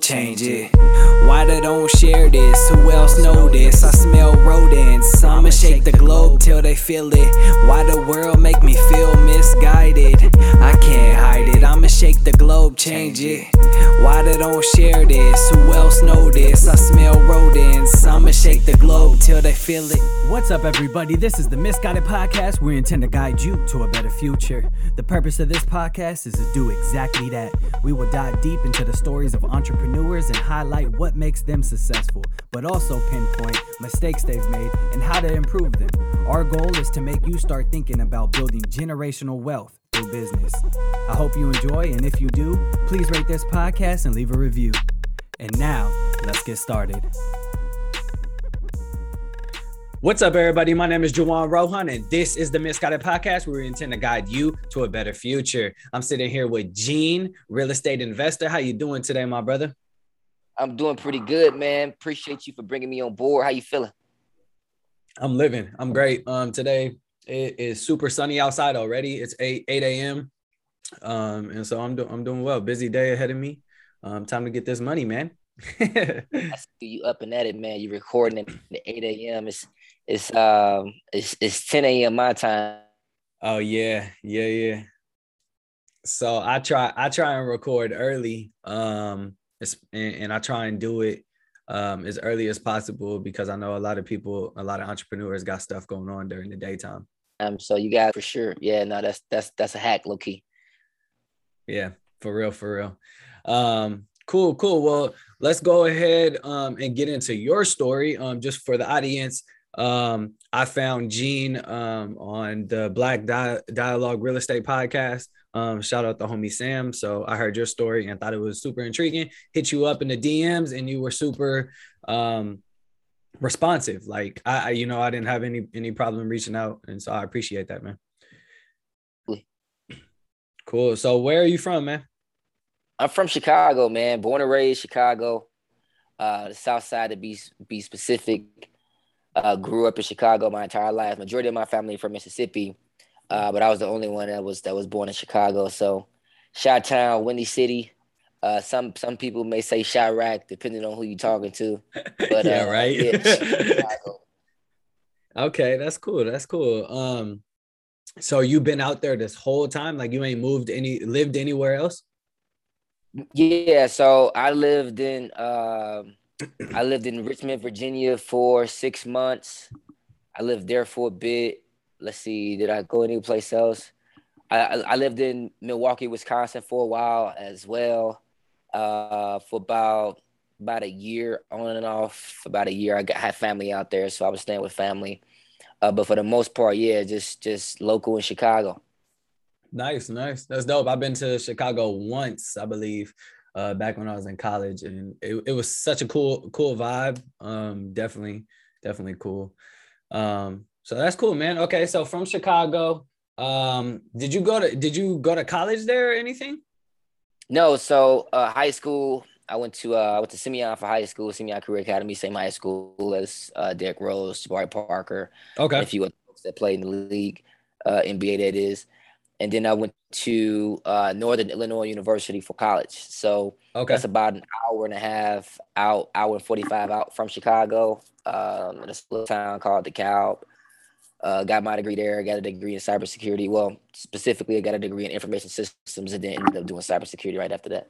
change it. Why they don't share this? Who else know this? I smell rodents. I'ma shake the globe till they feel it. Why the world make me feel misguided? I can't hide it. I'ma shake the globe, change it. Why they don't share this? Who else know this? I smell rodents. I'ma shake the globe till they feel it. What's up, everybody? This is the Misguided Podcast. We intend to guide you to a better future. The purpose of this podcast is to do exactly that. We will dive deep into the stories of entrepreneurs and highlight what makes them successful, but also pinpoint mistakes they've made and how to improve them. Our goal is to make you start thinking about building generational wealth through business. I hope you enjoy, and if you do, please rate this podcast and leave a review. And now, let's get started. What's up, everybody? My name is Juwan Rohan, and this is the Misguided Podcast where we intend to guide you to a better future. I'm sitting here with Gene, real estate investor. How you doing today, my brother? I'm doing pretty good, man. Appreciate you for bringing me on board. How you feeling? I'm living. I'm great. Um, today it is super sunny outside already. It's 8 8 a.m. Um, and so I'm doing I'm doing well. Busy day ahead of me. Um, time to get this money, man. I see you up and at it, man. You're recording at 8 a.m. It's it's um it's it's 10 a.m. my time. Oh yeah, yeah, yeah. So I try I try and record early. Um and, and I try and do it um as early as possible because I know a lot of people, a lot of entrepreneurs got stuff going on during the daytime. Um, so you got for sure. Yeah, no, that's that's that's a hack, low key. Yeah, for real, for real. Um, cool, cool. Well, let's go ahead um and get into your story. Um, just for the audience. Um, I found Gene um, on the Black Di- Dialogue Real Estate Podcast. Um, shout out the homie Sam. So I heard your story and thought it was super intriguing. Hit you up in the DMs and you were super um, responsive. Like I, I, you know, I didn't have any any problem reaching out, and so I appreciate that, man. Cool. So where are you from, man? I'm from Chicago, man. Born and raised Chicago, uh, the South Side to be be specific. Uh, grew up in Chicago my entire life. Majority of my family from Mississippi, uh, but I was the only one that was that was born in Chicago. So, Chi Town, Windy City. Uh, some some people may say Chiraq, depending on who you're talking to. But yeah, uh, right. Yeah, okay, that's cool. That's cool. Um, so you've been out there this whole time? Like you ain't moved any, lived anywhere else? Yeah. So I lived in. Uh, I lived in Richmond, Virginia for six months. I lived there for a bit. Let's see, did I go any place else? I, I lived in Milwaukee, Wisconsin for a while as well. Uh, for about about a year on and off. About a year, I got, had family out there, so I was staying with family. Uh, but for the most part, yeah, just just local in Chicago. Nice, nice. That's dope. I've been to Chicago once, I believe uh, back when I was in college, and it, it was such a cool cool vibe. Um, definitely, definitely cool. Um, so that's cool, man. Okay, so from Chicago, um, did you go to did you go to college there or anything? No, so uh, high school. I went to uh, I went to Simeon for high school, Simeon Career Academy, same high school as uh, Derrick Rose, Jabari Parker, okay, a few other folks that played in the league, uh, NBA that is and then I went to uh, Northern Illinois University for college. So okay. that's about an hour and a half out, hour and forty five out from Chicago, um, in a little town called DeKalb. Uh, got my degree there. I Got a degree in cybersecurity. Well, specifically, I got a degree in information systems, and then ended up doing cybersecurity right after that.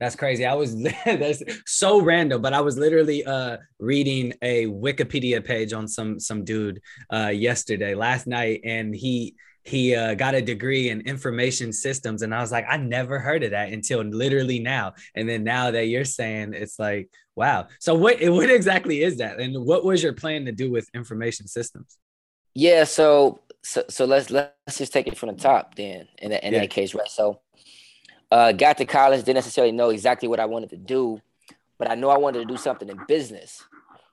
That's crazy. I was that's so random, but I was literally uh reading a Wikipedia page on some some dude uh yesterday, last night, and he he uh, got a degree in information systems and i was like i never heard of that until literally now. And then now that you're saying it's like wow. So what what exactly is that? And what was your plan to do with information systems? Yeah so so, so let's let's just take it from the top then in, that, in yeah. that case right? So uh, got to college didn't necessarily know exactly what i wanted to do but i know i wanted to do something in business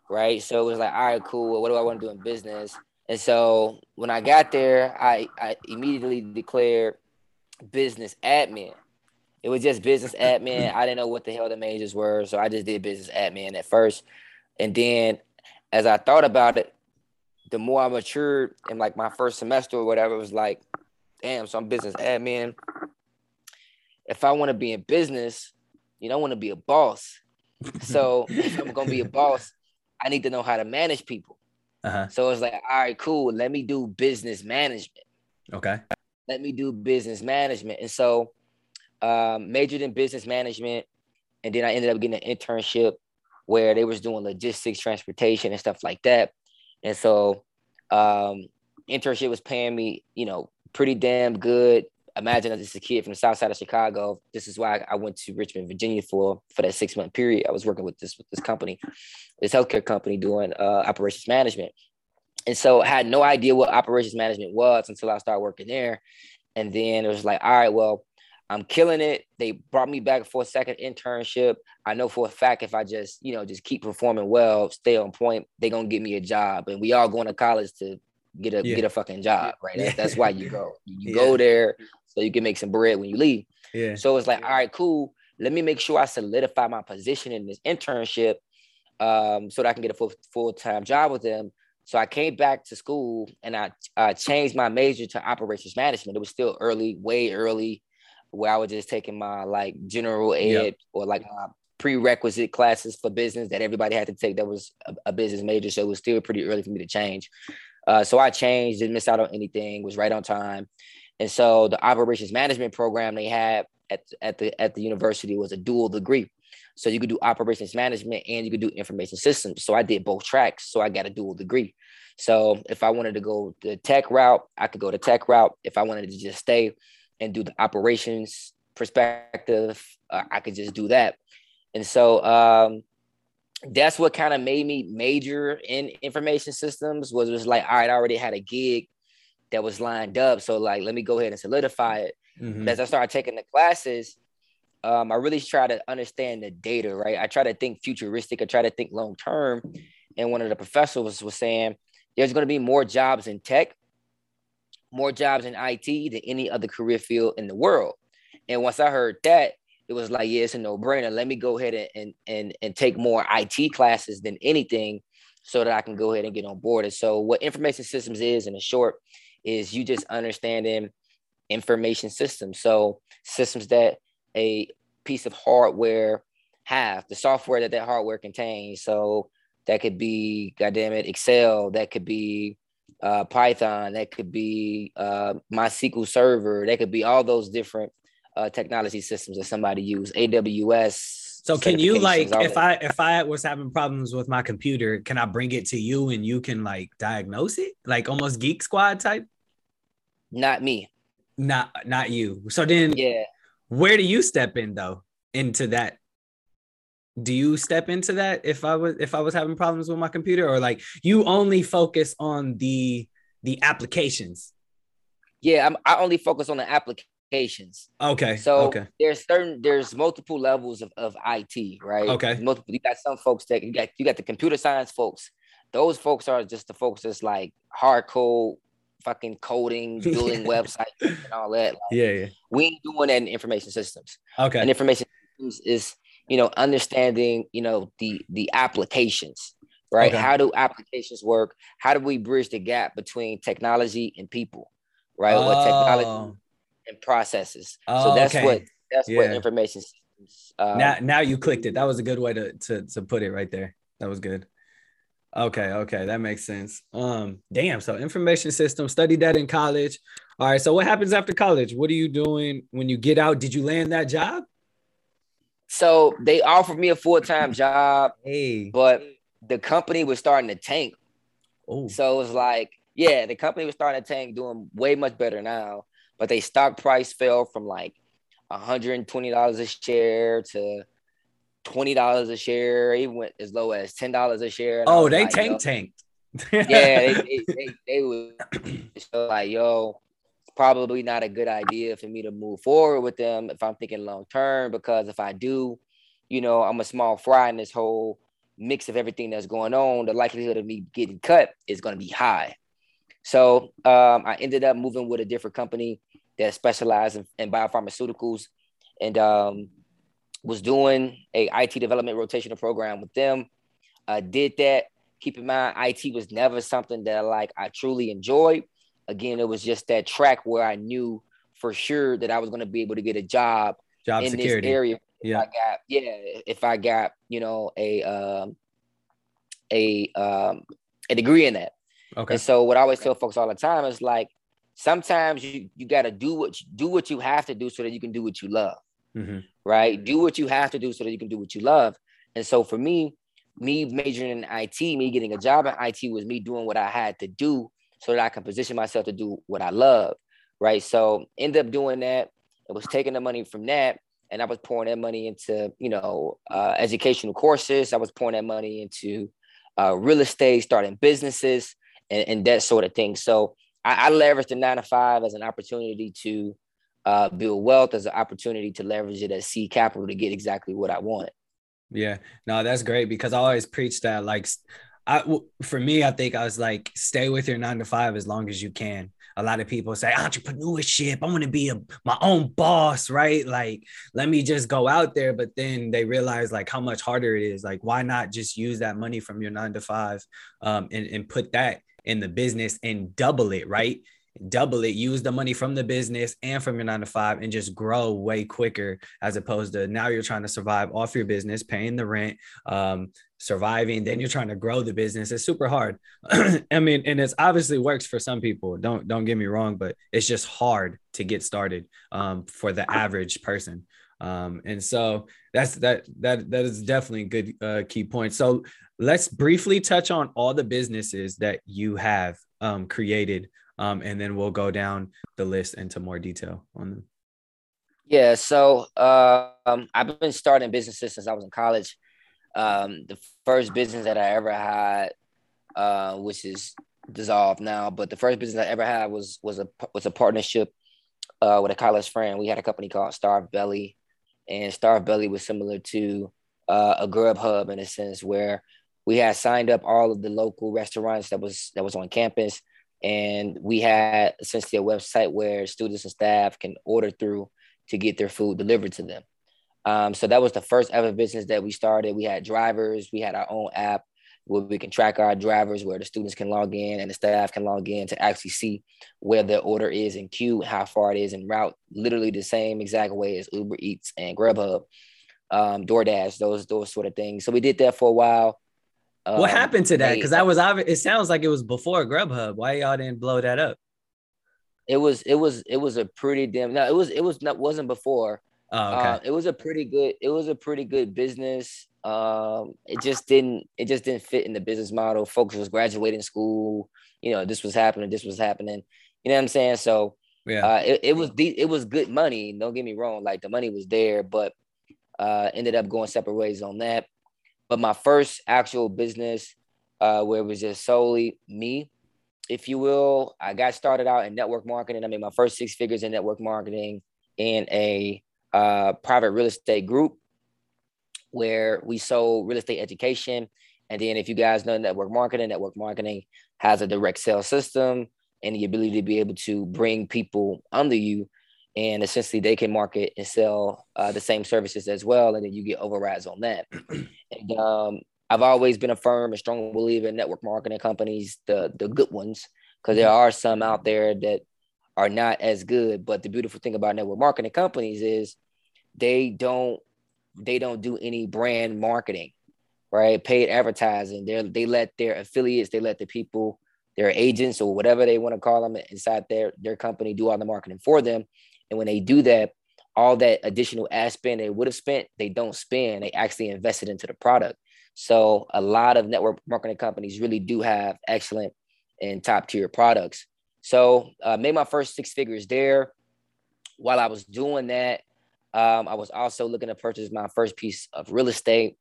right? So it was like all right cool. What do i want to do in business and so when I got there, I, I immediately declared business admin. It was just business admin. I didn't know what the hell the majors were. So I just did business admin at first. And then as I thought about it, the more I matured in like my first semester or whatever, it was like, damn, so I'm business admin. If I want to be in business, you know, I want to be a boss. So if I'm gonna be a boss, I need to know how to manage people. Uh-huh. So it's like, all right, cool. Let me do business management. Okay. Let me do business management. And so um, majored in business management. And then I ended up getting an internship where they was doing logistics, transportation, and stuff like that. And so um, internship was paying me, you know, pretty damn good. Imagine as just a kid from the south side of Chicago. This is why I went to Richmond, Virginia for for that six month period. I was working with this with this company, this healthcare company doing uh, operations management. And so I had no idea what operations management was until I started working there. And then it was like, all right, well, I'm killing it. They brought me back for a second internship. I know for a fact if I just, you know, just keep performing well, stay on point, they're gonna give me a job. And we all going to college to get a yeah. get a fucking job, right? That's, that's why you go. You yeah. go there so you can make some bread when you leave. Yeah. So it's like, all right, cool. Let me make sure I solidify my position in this internship, um, so that I can get a full full time job with them. So I came back to school and I uh, changed my major to operations management. It was still early, way early where I was just taking my like general ed yep. or like my prerequisite classes for business that everybody had to take that was a, a business major. So it was still pretty early for me to change. Uh, so I changed, didn't miss out on anything, was right on time. And so the operations management program they had at, at the at the university was a dual degree. So you could do operations management and you could do information systems. So I did both tracks. So I got a dual degree. So if I wanted to go the tech route, I could go the tech route. If I wanted to just stay and do the operations perspective, uh, I could just do that. And so um, that's what kind of made me major in information systems was was like, all right, I already had a gig that was lined up. So like, let me go ahead and solidify it. Mm-hmm. As I started taking the classes, um, I really try to understand the data, right? I try to think futuristic. I try to think long term. And one of the professors was saying, there's going to be more jobs in tech more jobs in IT than any other career field in the world. And once I heard that, it was like, yeah, it's a no-brainer. Let me go ahead and and and take more IT classes than anything so that I can go ahead and get on board. And so what information systems is in a short is you just understanding information systems. So systems that a piece of hardware have, the software that that hardware contains. So that could be, goddamn it, Excel. That could be uh, Python, that could be uh, MySQL Server, that could be all those different uh, technology systems that somebody use. AWS. So can you like if I if I was having problems with my computer, can I bring it to you and you can like diagnose it, like almost Geek Squad type? Not me. Not not you. So then, yeah. Where do you step in though into that do you step into that if i was if i was having problems with my computer or like you only focus on the the applications yeah I'm, i only focus on the applications okay so okay. there's certain there's multiple levels of, of it right okay multiple you got some folks that you got you got the computer science folks those folks are just the folks that's like hardcore fucking coding building websites and all that like, yeah, yeah. we ain't doing that in information systems. Okay. And information systems is you know understanding you know the the applications right? Okay. how do applications work? How do we bridge the gap between technology and people right? Oh. what technology and processes. Oh, so that's okay. what that's yeah. what information systems um, now now you clicked it. that was a good way to, to to put it right there. That was good okay okay that makes sense um damn so information system studied that in college all right so what happens after college what are you doing when you get out did you land that job so they offered me a full time job, hey. but the company was starting to tank. Oh. So it was like, yeah, the company was starting to tank, doing way much better now. But they stock price fell from like $120 a share to $20 a share, even went as low as $10 a share. oh, they like, tank tanked. yeah, they, they, they, they would like, yo, probably not a good idea for me to move forward with them if I'm thinking long term, because if I do, you know, I'm a small fry in this whole mix of everything that's going on, the likelihood of me getting cut is going to be high. So um, I ended up moving with a different company that specialized in, in biopharmaceuticals and um, was doing a IT development rotational program with them. I did that. Keep in mind, IT was never something that like I truly enjoyed again, it was just that track where I knew for sure that I was going to be able to get a job, job in security. this area Yeah. I got yeah, if I got, you know, a um a um a degree in that. Okay. And so what I always tell folks all the time is like sometimes you you got to do what you, do what you have to do so that you can do what you love. Mm-hmm. Right? Do what you have to do so that you can do what you love. And so for me, me majoring in IT, me getting a job in IT was me doing what I had to do so that I can position myself to do what I love. Right. So end up doing that. It was taking the money from that and I was pouring that money into, you know, uh, educational courses. I was pouring that money into uh, real estate, starting businesses, and, and, that sort of thing. So I, I leveraged the nine to five as an opportunity to uh, build wealth, as an opportunity to leverage it as seed capital to get exactly what I wanted. Yeah, no, that's great because I always preach that. Like, I for me, I think I was like, stay with your nine to five as long as you can. A lot of people say entrepreneurship. I want to be a, my own boss, right? Like, let me just go out there. But then they realize like how much harder it is. Like, why not just use that money from your nine to five um, and, and put that in the business and double it, right? Double it, use the money from the business and from your nine to five and just grow way quicker as opposed to now you're trying to survive off your business, paying the rent, um, surviving, then you're trying to grow the business. It's super hard. I mean, and it's obviously works for some people. Don't don't get me wrong, but it's just hard to get started um, for the average person. Um, and so that's that that that is definitely a good uh, key point. So let's briefly touch on all the businesses that you have um, created um, and then we'll go down the list into more detail on them. Yeah, so um, I've been starting businesses since I was in college. Um, the first business that I ever had, uh, which is dissolved now, but the first business I ever had was was a was a partnership uh, with a college friend. We had a company called Starved Belly, and Starved Belly was similar to uh, a Grubhub in a sense where we had signed up all of the local restaurants that was that was on campus and we had essentially a website where students and staff can order through to get their food delivered to them. Um, so that was the first ever business that we started. We had drivers, we had our own app where we can track our drivers, where the students can log in and the staff can log in to actually see where their order is in queue, how far it is en route, literally the same exact way as Uber Eats and Grubhub, um, DoorDash, those those sort of things. So we did that for a while. Um, what happened to that? Because that was obvious. It sounds like it was before Grubhub. Why y'all didn't blow that up? It was it was it was a pretty damn no, it was it was not wasn't before. Oh, okay. Uh, it was a pretty good it was a pretty good business. Um, it just didn't it just didn't fit in the business model. Folks was graduating school, you know, this was happening, this was happening. You know what I'm saying? So yeah, uh, it, it was de- it was good money. Don't get me wrong, like the money was there, but uh, ended up going separate ways on that. But my first actual business, uh, where it was just solely me, if you will, I got started out in network marketing. I made my first six figures in network marketing in a uh, private real estate group where we sold real estate education. And then, if you guys know network marketing, network marketing has a direct sales system and the ability to be able to bring people under you and essentially they can market and sell uh, the same services as well and then you get overrides on that. And um, i've always been a firm and strong believer in network marketing companies the the good ones because there are some out there that are not as good but the beautiful thing about network marketing companies is they don't they don't do any brand marketing right? Paid advertising. They they let their affiliates they let the people their agents or whatever they want to call them inside their their company do all the marketing for them and when they do that, all that additional ad spend they would have spent, they don't spend. They actually invested into the product. So a lot of network marketing companies really do have excellent and top tier products. So uh, made my first six figures there. While I was doing that, um, I was also looking to purchase my first piece of real estate.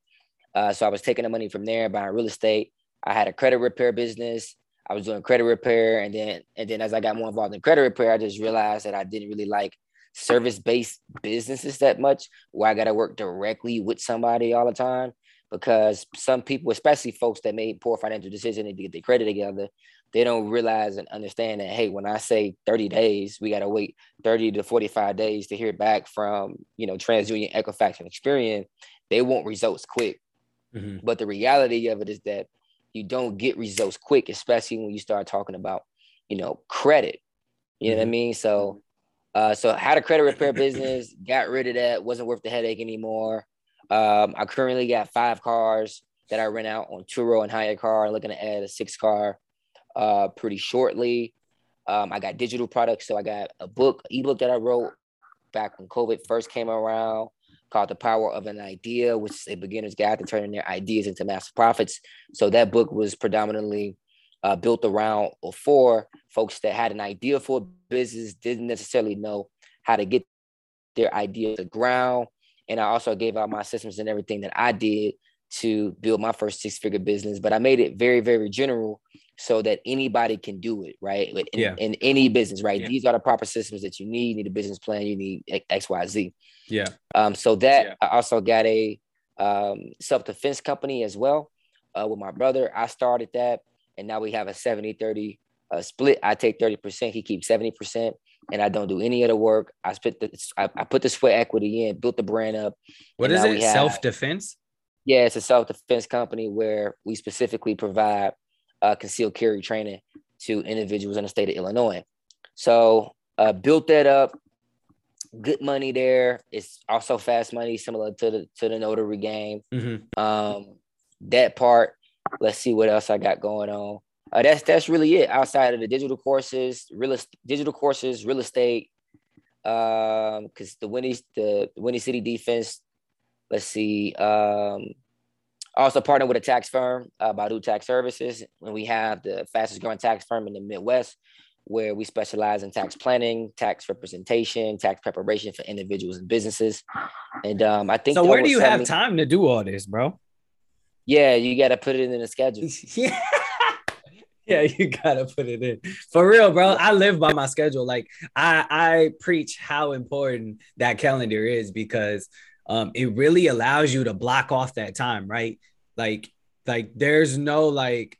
Uh, so I was taking the money from there, buying real estate. I had a credit repair business. I was doing credit repair, and then and then as I got more involved in credit repair, I just realized that I didn't really like service-based businesses that much, where I got to work directly with somebody all the time. Because some people, especially folks that made poor financial decisions to get their credit together, they don't realize and understand that hey, when I say 30 days, we got to wait 30 to 45 days to hear back from you know TransUnion, Equifax, and Experian. They want results quick. Mm-hmm. But the reality of it is that you don't get results quick, especially when you start talking about, you know, credit. You know what I mm-hmm. mean? So Uh, so had a credit repair business, got rid of that, wasn't worth the headache anymore. Um, I currently got five cars that I rent out on Turo and HyreCar. Looking to add a six car uh, pretty shortly. Um, I got digital products, so I got a book, ebook that I wrote back when COVID first came around called The Power of an Idea, which is a beginner's guide to turning their ideas into massive profits. So that book was predominantly uh, built around or for folks that had an idea for a business, didn't necessarily know how to get their idea to ground. And I also gave out my systems and everything that I did to build my first six figure business, but I made it very, very general so that anybody can do it, right? In, yeah. in any business, right? Yeah. These are the proper systems that you need. You need a business plan, you need X, Y, Z. Yeah. Um, so that yeah. I also got a um, self-defense company as well uh, with my brother. I started that and now we have a 70 30 uh, split. I take 30%, he keeps 70%, and I don't do any of the work. I split the I, I put the sweat equity in, built the brand up. What is it? Self defense? Yeah, it's a self defense company where we specifically provide uh, concealed carry training to individuals in the state of Illinois. So uh, built that up. Good money there. It's also fast money, similar to the to the notary game. Mm-hmm. Um, that part let's see what else I got going on. Uh, that's that's really it. Outside of the digital courses, real digital courses, real estate. Um, because the Winnie the Windy City defense. Let's see. Um, also partner with a tax firm, uh, Badu Tax Services, and we have the fastest growing tax firm in the Midwest, where we specialize in tax planning, tax representation, tax preparation for individuals and businesses. And um, I think so. Where do you have time to do all this, bro? Yeah, you got to put it in the schedule. yeah. yeah, you gotta put it in for real, bro. I live by my schedule. Like I, I preach how important that calendar is because um, it really allows you to block off that time, right? Like, like there's no like,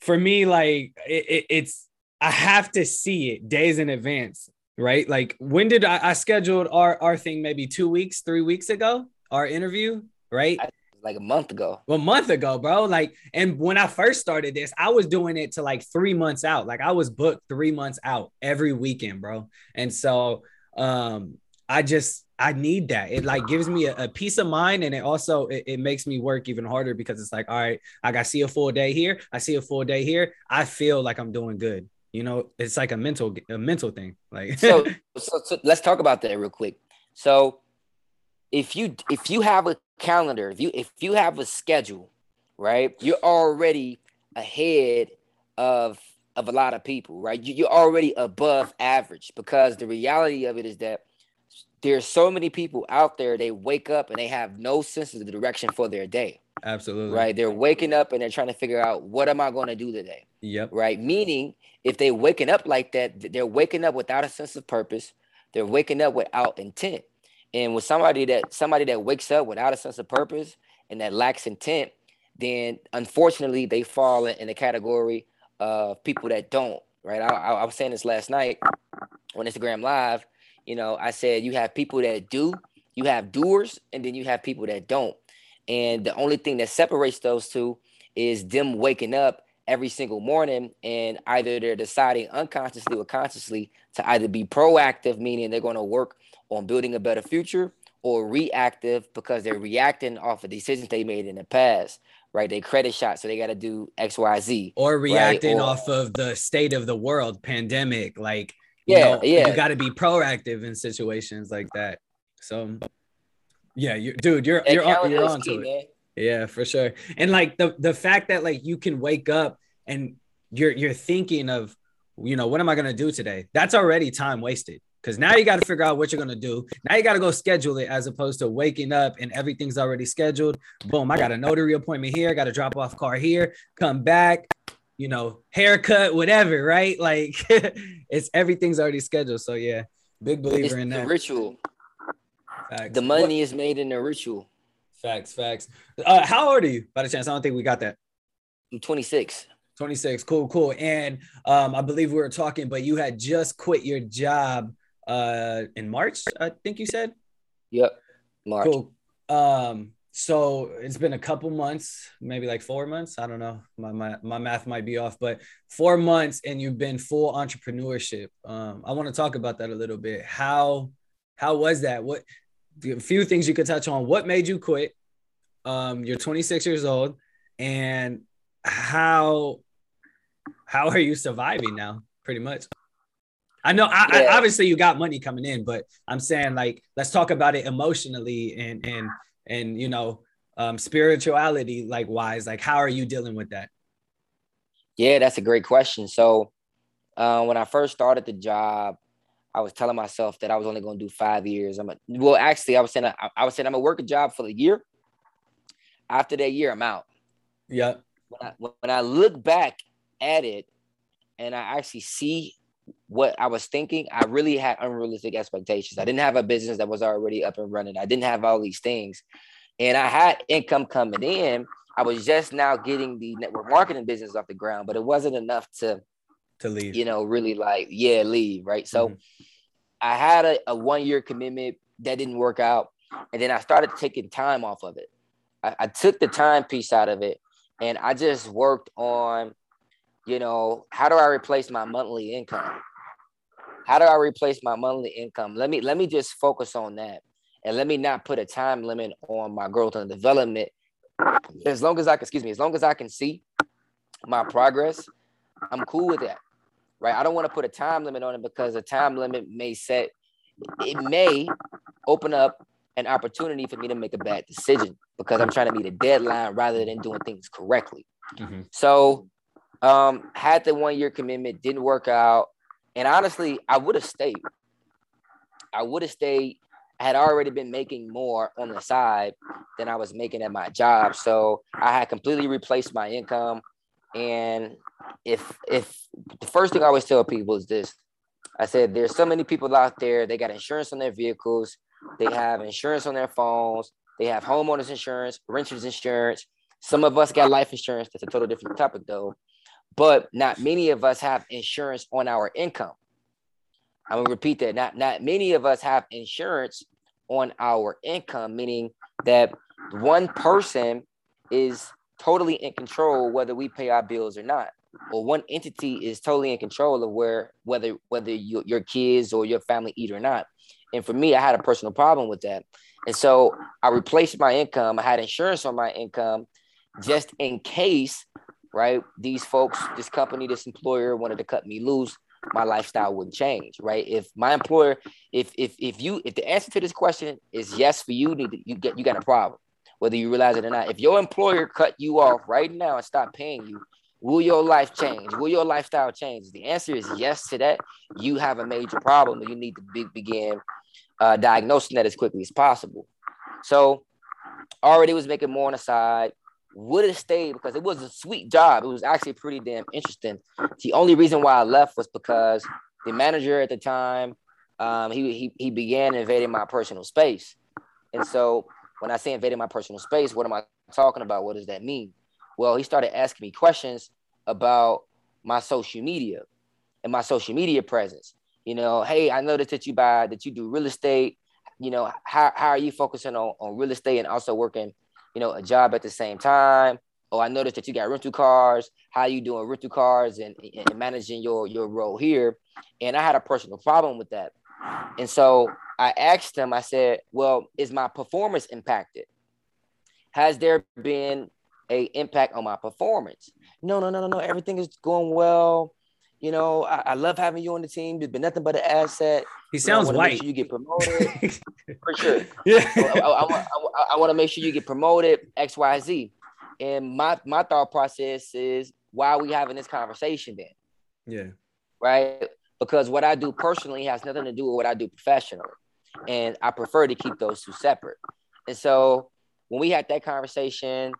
for me, like it, it, it's I have to see it days in advance, right? Like when did I, I scheduled our our thing? Maybe two weeks, three weeks ago, our interview, right? I, like a month ago. Well, a month ago, bro. Like, and when I first started this, I was doing it to like three months out. Like I was booked three months out every weekend, bro. And so um I just I need that. It like gives me a, a peace of mind and it also it, it, makes me work even harder because it's like, all right, I got to see a full day here. I see a full day here. I feel like I'm doing good. You know, it's like a mental a mental thing. Like so, so, so let's talk about that real quick. So if you if you have a calendar, if you if you have a schedule, right, you're already ahead of of a lot of people, right? You, you're already above average because the reality of it is that there's so many people out there. They wake up and they have no sense of the direction for their day. Absolutely. Right. They're waking up and they're trying to figure out what am I going to do today. Yep. Right. Meaning, if they waking up like that, they're waking up without a sense of purpose. They're waking up without intent. And with somebody that somebody that wakes up without a sense of purpose and that lacks intent, then unfortunately they fall in the category of people that don't. Right. I, I, I was saying this last night on Instagram Live. You know, I said you have people that do, you have doers, and then you have people that don't. And the only thing that separates those two is them waking up every single morning and either they're deciding unconsciously or consciously to either be proactive, meaning they're going to work on building a better future or reactive because they're reacting off of decisions they made in the past right they credit shot so they got to do xyz or reacting right? or, off of the state of the world pandemic like yeah know, yeah you got to be proactive in situations like that. So yeah you dude you're you're on, you're on to it. yeah for sure. And like the the fact that like you can wake up and you're you're thinking of you know what am i going to do today? That's already time wasted. Because now you got to figure out what you're going to do. Now you got to go schedule it as opposed to waking up and everything's already scheduled. Boom, I got a notary appointment here, I got a drop off car here, come back, you know, haircut, whatever, right? Like it's everything's already scheduled. So yeah, big believer it's in that. ritual. Facts. The money what? is made in the ritual. Facts, facts. Uh, how old are you? By the chance, I don't think we got that. I'm 26. 26. Cool, cool. And um, I believe we were talking, but you had just quit your job uh in March, I think you said. Yep. March. Cool. Um, so it's been a couple months, maybe like four months. I don't know. My, my, my math might be off, but four months and you've been full entrepreneurship. Um, I want to talk about that a little bit. How, how was that? What, a few things you could touch on. What made you quit? Um, you're 26 years old and how, how are you surviving now? Pretty much. I know I, yeah. I, obviously you got money coming in, but I'm saying like let's talk about it emotionally and and and you know um spirituality like wise like how are you dealing with that? Yeah that's a great question. So uh, when i first started the job i was telling myself that i was only going to do five years. I'm a, well actually i was saying I, I was saying i'm gonna work a job for the year. After that year i'm out. Yeah. When I, when I look back at it and i actually see what I was thinking, I really had unrealistic expectations. I didn't have a business that was already up and running. I didn't have all these things. And I had income coming in. I was just now getting the network marketing business off the ground, but it wasn't enough to to leave. You know, really like, yeah, leave, right? So mm-hmm. I had a, a one-year commitment that didn't work out. And then I started taking time off of it. I, I took the time piece out of it and I just worked on you know, how do I replace my monthly income? How do I replace my monthly income? Let me let me just focus on that. And let me not put a time limit on my growth and development. As long as I can, excuse me, as long as I can see my progress, I'm cool with that. Right. I don't want to put a time limit on it because a time limit may set it may open up an opportunity for me to make a bad decision because I'm trying to meet a deadline rather than doing things correctly. Mm-hmm. So um, had the one year commitment, didn't work out. And honestly, I would have stayed. I would have stayed. I had already been making more on the side than I was making at my job. So I had completely replaced my income. And if if the first thing I always tell people is this, I said there's so many people out there, they got insurance on their vehicles, they have insurance on their phones, they have homeowners insurance, renters insurance. Some of us got life insurance. That's a total different topic though but not many of us have insurance on our income. I'm gonna repeat that. Not not many of us have insurance on our income, meaning that one person is totally in control whether we pay our bills or not, or one entity is totally in control of where whether whether you, your kids or your family eat or not. And for me, I had a personal problem with that, and so I replaced my income. I had insurance on my income just in case right? These folks, this company, this employer wanted to cut me loose, my lifestyle wouldn't change, right? If my employer, if if if you if the answer to this question is yes for you, you get you got a problem, whether you realize it or not. If your employer cut you off right now and stop paying you, will your life change? Will your lifestyle change? The answer is yes to that. You have a major problem, and you need to be, begin uh, diagnosing that as quickly as possible. So, already was making more on the side would have stayed because it was a sweet job. It was actually pretty damn interesting. The only reason why I left was because the manager at the time, um, he, he, he began invading my personal space. And so when I say invading my personal space, what am I talking about? What does that mean? Well, he started asking me questions about my social media and my social media presence. You know, hey, I noticed that you buy that you do real estate. You know, how, how are you focusing on, on real estate and also working you know, a job at the same time. Oh, I noticed that you got rental cars. How you doing rental cars and, and managing your your role here? And I had a personal problem with that. And so I asked him, I said, well, is my performance impacted? Has there been a impact on my performance? No, no, no, no, no. Everything is going well. You know, I, I love having you on the team. There's been nothing but an asset. He sounds you white. Sure you get promoted for sure. Yeah. I, I, I, I want to make sure you get promoted. X, Y, Z. And my my thought process is why are we having this conversation then? Yeah. Right. Because what I do personally has nothing to do with what I do professionally, and I prefer to keep those two separate. And so when we had that conversation,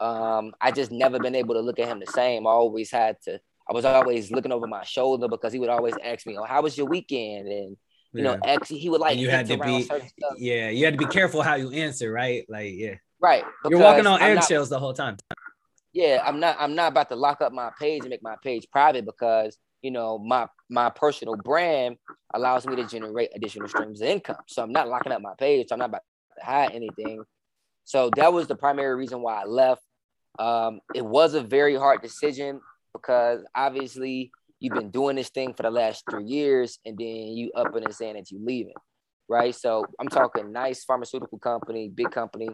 um, I just never been able to look at him the same. I always had to I was always looking over my shoulder because he would always ask me, "Oh, how was your weekend?" And you yeah. know, X, he would like and you had to be, yeah, you had to be careful how you answer, right? Like, yeah, right. You're walking on eggshells the whole time. Yeah, I'm not. I'm not about to lock up my page and make my page private because you know my my personal brand allows me to generate additional streams of income. So I'm not locking up my page. So I'm not about to hide anything. So that was the primary reason why I left. Um, it was a very hard decision because obviously you've been doing this thing for the last three years and then you up and saying that you're leaving, right? So I'm talking nice pharmaceutical company, big company,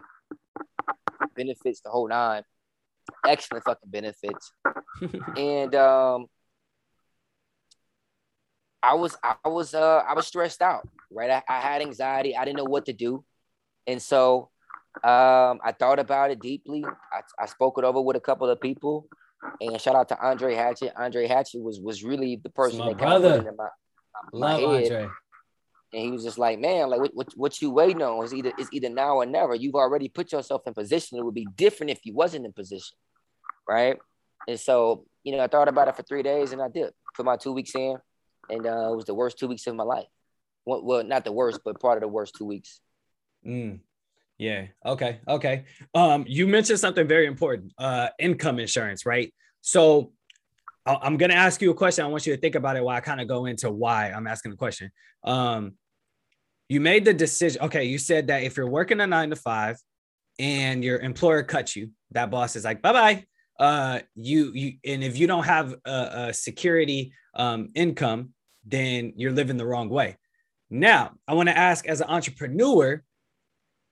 benefits the whole nine, excellent fucking benefits, and um, I was I was uh I was stressed out, right? I, I had anxiety. I didn't know what to do, and so um, I thought about it deeply. I, I spoke it over with a couple of people, and shout out to Andre Hatchett. Andre Hatchett was was really the person that brother. Of my, my Love head. Andre. And he was just like, man, like what, what, what you waiting on is either is either now or never. You've already put yourself in position. It would be different if you wasn't in position, right? And so, you know, I thought about it for three days, and I did put my two weeks in, and uh, it was the worst two weeks of my life. Well, well, not the worst, but part of the worst two weeks. Mm. Yeah. Okay. Okay. Um, you mentioned something very important. Uh, income insurance, right? So I'm going to ask you a question. I want you to think about it while I kind of go into why I'm asking the question. Um, you made the decision. Okay. You said that if you're working a nine to five and your employer cuts you, that boss is like, bye bye. Uh, you, you, and if you don't have a, a security um, income, then you're living the wrong way. Now, I want to ask as an entrepreneur,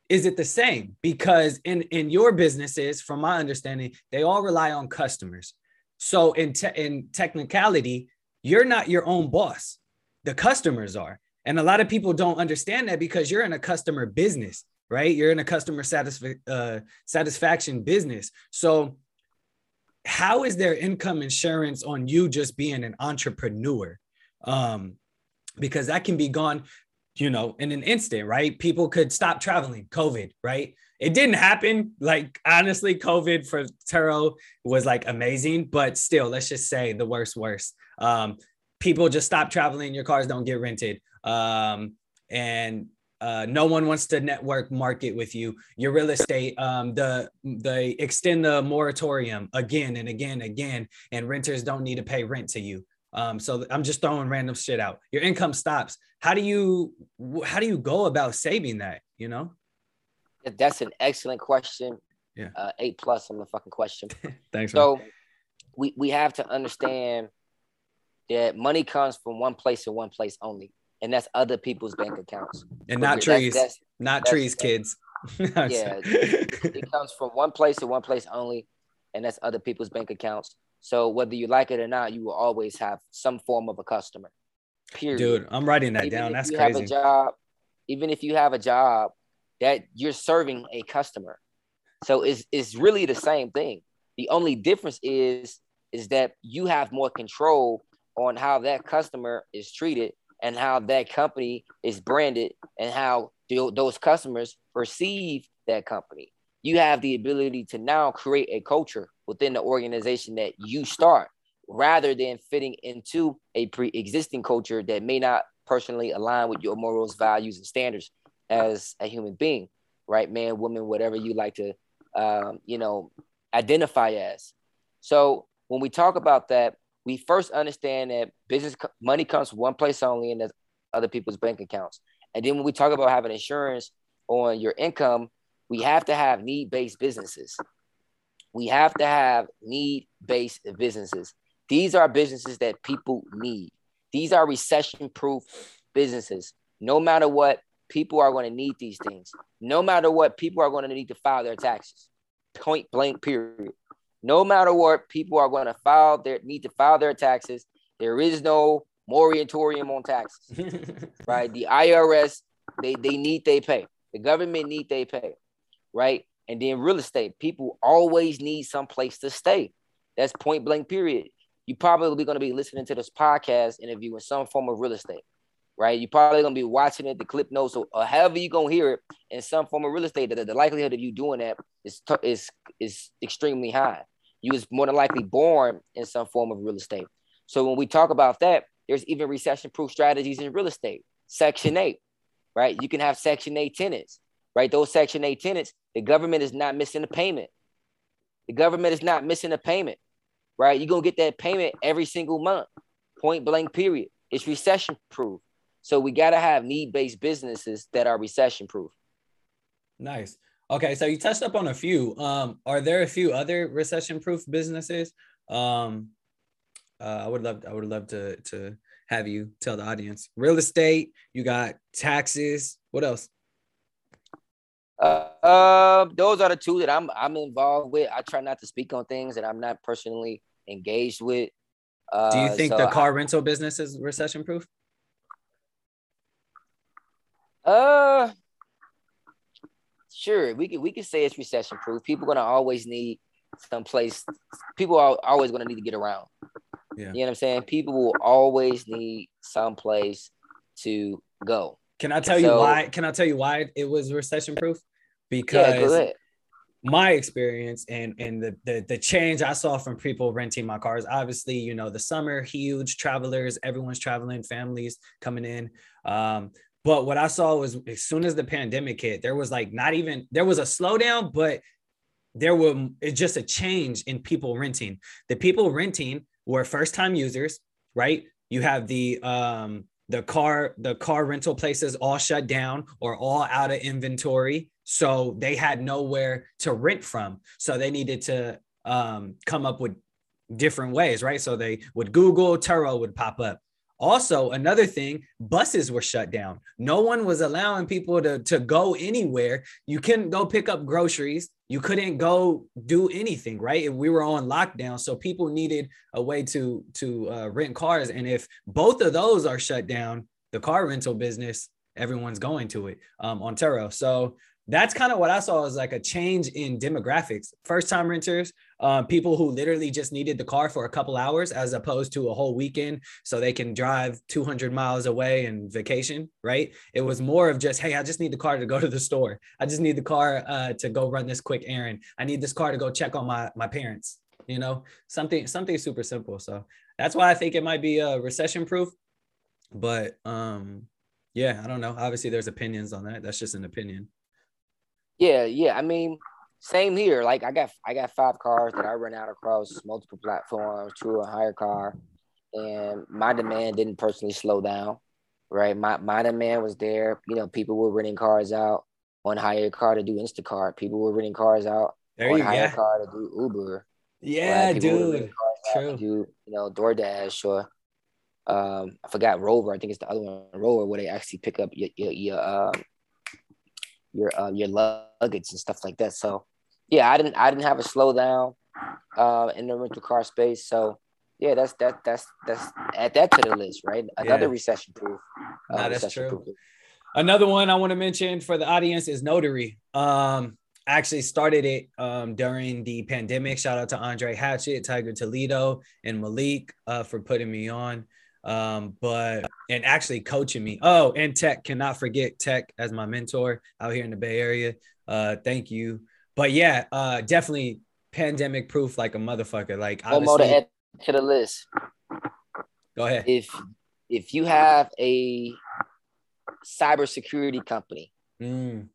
is it the same? Because in, in your businesses, from my understanding, they all rely on customers. So in te- in technicality, you're not your own boss. The customers are. And a lot of people don't understand that because you're in a customer business, right? You're in a customer satisf- uh, satisfaction business. So how is there income insurance on you just being an entrepreneur? Um, because that can be gone, you know, in an instant, right? People could stop traveling, COVID, right? It didn't happen. Like honestly, COVID for Turo was like amazing, but still, let's just say the worst, worst. Um, people just stop traveling. Your cars don't get rented, um, and uh, no one wants to network market with you. Your real estate, um, the they extend the moratorium again and again and again, and renters don't need to pay rent to you. Um, so I'm just throwing random shit out. Your income stops. How do you how do you go about saving that? You know. That's an excellent question. Yeah. Uh, eight plus on the fucking question. Thanks. So we, we have to understand that money comes from one place and one place only, and that's other people's bank accounts. And not trees. That's, that's, not that's, trees, kids. yeah. it comes from one place and one place only, and that's other people's bank accounts. So whether you like it or not, you will always have some form of a customer. Period. Dude, I'm writing that even down. That's you crazy. Have a job, even if you have a job that you're serving a customer. So it's, it's really the same thing. The only difference is is that you have more control on how that customer is treated and how that company is branded and how those customers perceive that company. You have the ability to now create a culture within the organization that you start rather than fitting into a pre-existing culture that may not personally align with your morals, values, and standards as a human being, right? Man, woman, whatever you like to, um, you know, identify as. So when we talk about that, we first understand that business money comes from one place only, and that's other people's bank accounts. And then when we talk about having insurance on your income, we have to have need-based businesses. We have to have need-based businesses. These are businesses that people need. These are recession-proof businesses. No matter what, people are going to need these things. No matter what, people are going to need to file their taxes. Point blank, period. No matter what, people are going to file their need to file their taxes. There is no moratorium on taxes, right? The IRS, they, they need they pay. The government need they pay, right? And then real estate, people always need some place to stay. That's point blank, period. You probably going to be listening to this podcast interview in some form of real estate right? You're probably gonna be watching it, the clip notes, or, or uh, however you're gonna hear it in some form of real estate. The, the likelihood of you doing that is t- is is extremely high. You was more than likely born in some form of real estate. So when we talk about that, there's even recession-proof strategies in real estate. Section eight, right? You can have Section eight tenants, right? Those Section eight tenants, the government is not missing a payment. The government is not missing a payment, right? You're gonna get that payment every single month, point blank. Period. It's recession-proof. So we got to have need based businesses that are recession proof. Nice. Okay, so you touched up on a few. Um, are there a few other recession-proof businesses? Um, uh, I would love, I would love to to have you tell the audience. Real estate. You got taxes. What else? Uh, uh, those are the two that I'm I'm involved with. I try not to speak on things that I'm not personally engaged with. Uh, Do you think so the car I, rental business is recession proof? Uh, sure. We could we could say it's recession proof. People are gonna always need some place. People are always gonna need to get around. Yeah. You know what I'm saying? People will always need some place to go. Can I tell so, you why? Can I tell you why it was recession proof? Because yeah, my experience and and the, the the change I saw from people renting my cars. Obviously, you know, the summer, huge travelers, everyone's traveling, families coming in. Um, but what I saw was as soon as the pandemic hit, there was like not even there was a slowdown, but there were it's just a change in people renting. The people renting were first time users, right? You have the um the car the car rental places all shut down or all out of inventory. So they had nowhere to rent from. So they needed to um, come up with different ways right? So they would google turo would pop up also another thing buses were shut down. No one was allowing people to, to go anywhere. You couldn't go pick up groceries. You couldn't go do anything right? We were on lockdown so people needed a way to to uh, rent cars. And if both of those are shut down the car rental business everyone's going to it um, on. So that's kind of what I saw as like a change in demographics. First time renters, um, people who literally just needed the car for a couple hours as opposed to a whole weekend so they can drive 200 miles away and vacation, right? It was more of just, hey, I just need the car to go to the store. I just need the car uh, to go run this quick errand. I need this car to go check on my, my parents, you know, something, something super simple. So that's why I think it might be a uh, recession proof. But um, yeah, I don't know. Obviously, there's opinions on that. That's just an opinion. Yeah, yeah. I mean, same here. Like I got I got five cars that I run out across multiple platforms, to a HyreCar, and my demand didn't personally slow down. Right, my my demand was there. You know, people were renting cars out on HyreCar to do Instacart. People were renting cars out there on hire go. car to do Uber. Yeah, right? dude. True. Do you know DoorDash or um I forgot Rover. I think it's the other one, Rover, where they actually pick up your your, your um your uh, your luggage and stuff like that. So yeah, I didn't I didn't have a slowdown uh, in the rental car space. So yeah, that's that that's that's add that to the list, right? Another yeah. recession proof. Uh, nah, that's true. Proof. Another one I want to mention for the audience is Notary. Um, I actually started it um, during the pandemic. Shout out to Andre Hatchett, Tiger Toledo, and Malik uh, for putting me on um, but and actually coaching me. Oh, and Tech cannot forget Tech as my mentor out here in the Bay Area. Uh, thank you. But yeah, uh, definitely pandemic proof like a motherfucker. Like one more to add to the list. Go ahead. If if you have a cybersecurity company, mm.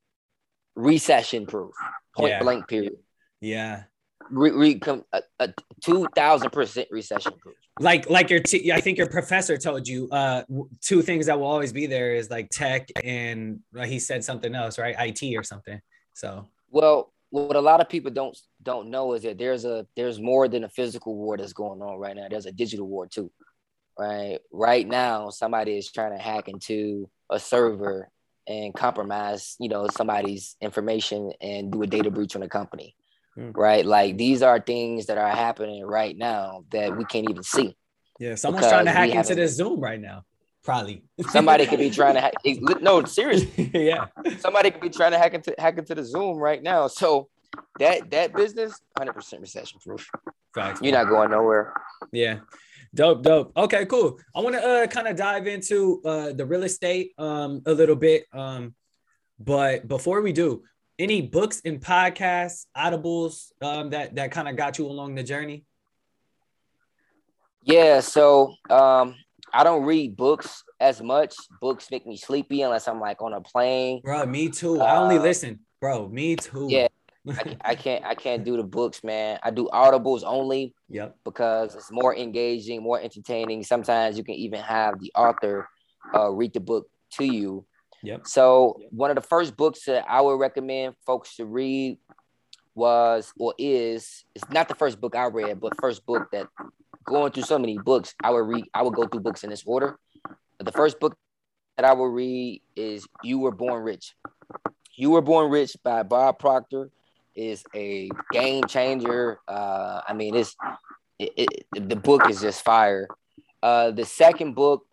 recession proof, point yeah. blank period. Yeah re, re, a, a two thousand percent recession proof. Like like your t- I think your professor told you uh two things that will always be there is like tech and uh, he said something else right IT or something. So well, what a lot of people don't don't know is that there's a there's more than a physical war that's going on right now. There's a digital war too, right? Right now, somebody is trying to hack into a server and compromise, you know, somebody's information and do a data breach on a company mm. right? Like these are things that are happening right now that we can't even see. Yeah, someone's trying to hack into this Zoom right now. Probably somebody could be trying to hack. No, seriously. yeah, somebody could be trying to hack into hack into the Zoom right now. So that that business, hundred percent recession proof. Facts. You're not going nowhere. Yeah. Dope, dope. Okay, cool. I want to uh, kind of dive into uh, the real estate um, a little bit. Um, but before we do, any books and podcasts, audibles um, that that kind of got you along the journey? Yeah, so um, I don't read books as much. Books make me sleepy unless I'm like on a plane. Bro, me too. Uh, I only uh, listen, bro. Me too. Yeah, I, I, can't. I can't do the books, man. I do audibles only. Yep. Because it's more engaging, more entertaining. Sometimes you can even have the author uh, read the book to you Yep. So one of the first books that I would recommend folks to read was or is it's not the first book I read, but first book that going through so many books, I would read, I would go through books in this order. The first book that I will read is You Were Born Rich. You Were Born Rich by Bob Proctor is a game changer. Uh, I mean, it's it, it, the book is just fire. Uh, the second book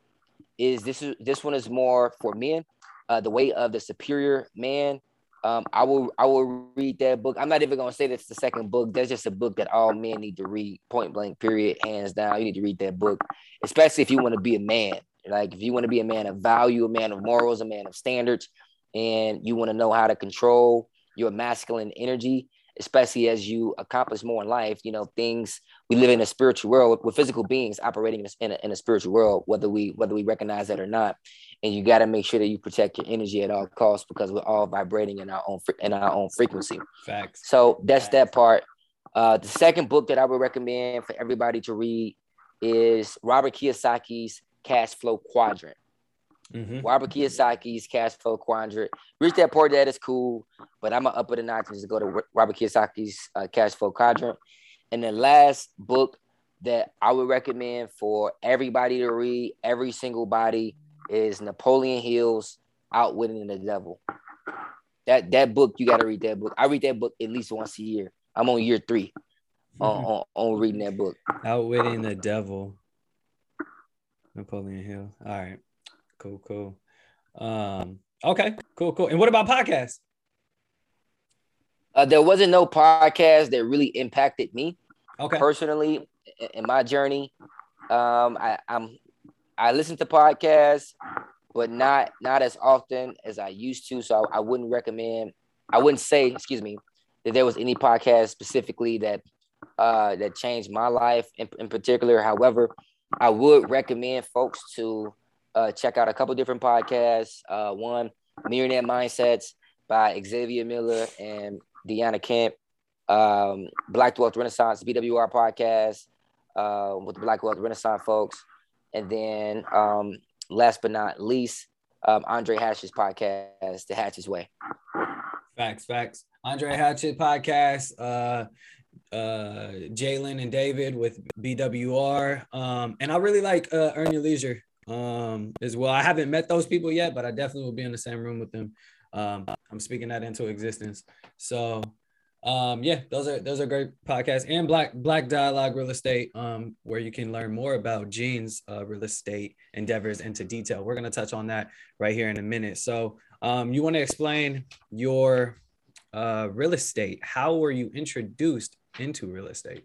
is this is this one is more for men. Uh, the way of the superior man. Um, I will I will read that book. I'm not even gonna say that's the second book. That's just a book that all men need to read, point blank, period, hands down. You need to read that book, especially if you want to be a man. Like if you want to be a man of value, a man of morals, a man of standards, and you want to know how to control your masculine energy, especially as you accomplish more in life. You know, things we live in a spiritual world with physical beings operating in a, in a, spiritual world, whether we whether we recognize that or not. And you got to make sure that you protect your energy at all costs because we're all vibrating in our own in our own frequency. Facts. So that's Facts. that part. Uh, the second book that I would recommend for everybody to read is Robert Kiyosaki's Cash Flow Quadrant. Mm-hmm. Robert Kiyosaki's Cash Flow Quadrant. Rich Dad Poor Dad is cool, but I'm gonna up it a notch and just go to Robert Kiyosaki's uh, Cash Flow Quadrant. And the last book that I would recommend for everybody to read, every single body, is Napoleon Hill's Outwitting the Devil. That that book, you got to read that book. I read that book at least once a year. I'm on year 3 on, on, on reading that book. Outwitting the devil. Napoleon Hill. All right. Cool, cool. Um, okay, cool, cool. And what about podcasts? Uh, there wasn't no podcast that really impacted me Okay. personally in- my journey. Um, I, I'm I listen to podcasts, but not not as often as I used to. So I, I wouldn't recommend. I wouldn't say, excuse me, that there was any podcast specifically that uh, that changed my life in, in particular. However, I would recommend folks to uh, check out a couple different podcasts. Uh, one, Millionaire Mindsets by Xavier Miller and Deanna Kemp. Um, Black Wealth Renaissance BWR podcast uh, with the Black Wealth Renaissance folks. And then um, last but not least, um, Andre Hatch's podcast, The Hatch's Way. Facts, facts. Andre Hatchett podcast. Uh, uh, Jalen and David with BWR. Um, and I really like uh, Earn Your Leisure um, as well. I haven't met those people yet, but I definitely will be in the same room with them. Um, I'm speaking that into existence. So um, yeah, those are those are great podcasts and Black Black Dialogue Real Estate, um, where you can learn more about Gene's uh, real estate endeavors into detail. We're gonna touch on that right here in a minute. So um, you want to explain your uh, real estate? How were you introduced into real estate?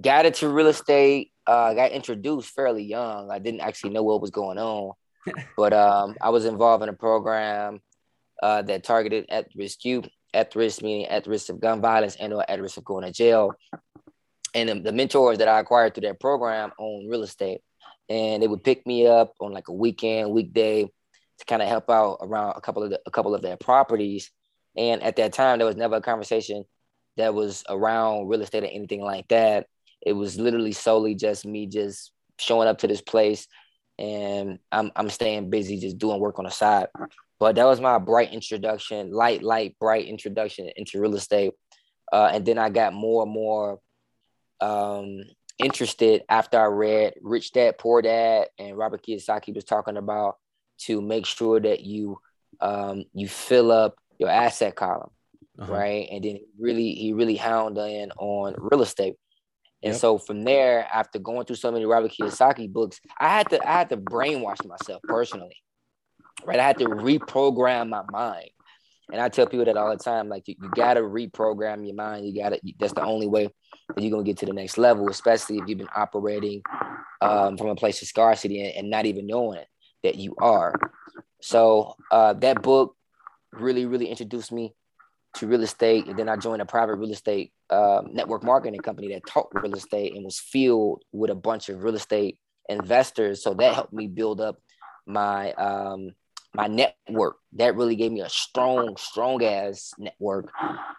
Got into real estate. Uh, got introduced fairly young. I didn't actually know what was going on, but um, I was involved in a program uh, that targeted at-risk youth. At risk meaning at risk of gun violence and or at risk of going to jail. And the, the mentors that I acquired through that program own real estate, and they would pick me up on like a weekend, weekday, to kind of help out around a couple of the, a couple of their properties. And at that time, there was never a conversation that was around real estate or anything like that. It was literally solely just me just showing up to this place and I'm, I'm staying busy just doing work on the side. But that was my bright introduction, light, light, bright introduction into real estate. Uh, and then I got more and more um, interested after I read Rich Dad Poor Dad and Robert Kiyosaki was talking about to make sure that you um, you fill up your asset column, Uh-huh. right? And then really he really hound in on real estate. And Yep. so from there, after going through so many Robert Kiyosaki books, I had to I had to brainwash myself personally, right? I had to reprogram my mind. And I tell people that all the time, like you, you gotta reprogram your mind. You gotta that's the only way that you're gonna get to the next level, especially if you've been operating um, from a place of scarcity and, and not even knowing that you are. So uh, that book really, really introduced me to real estate. And then I joined a private real estate um, network marketing company that taught real estate and was filled with a bunch of real estate investors. So that helped me build up my um, my network. That really gave me a strong, strong ass network.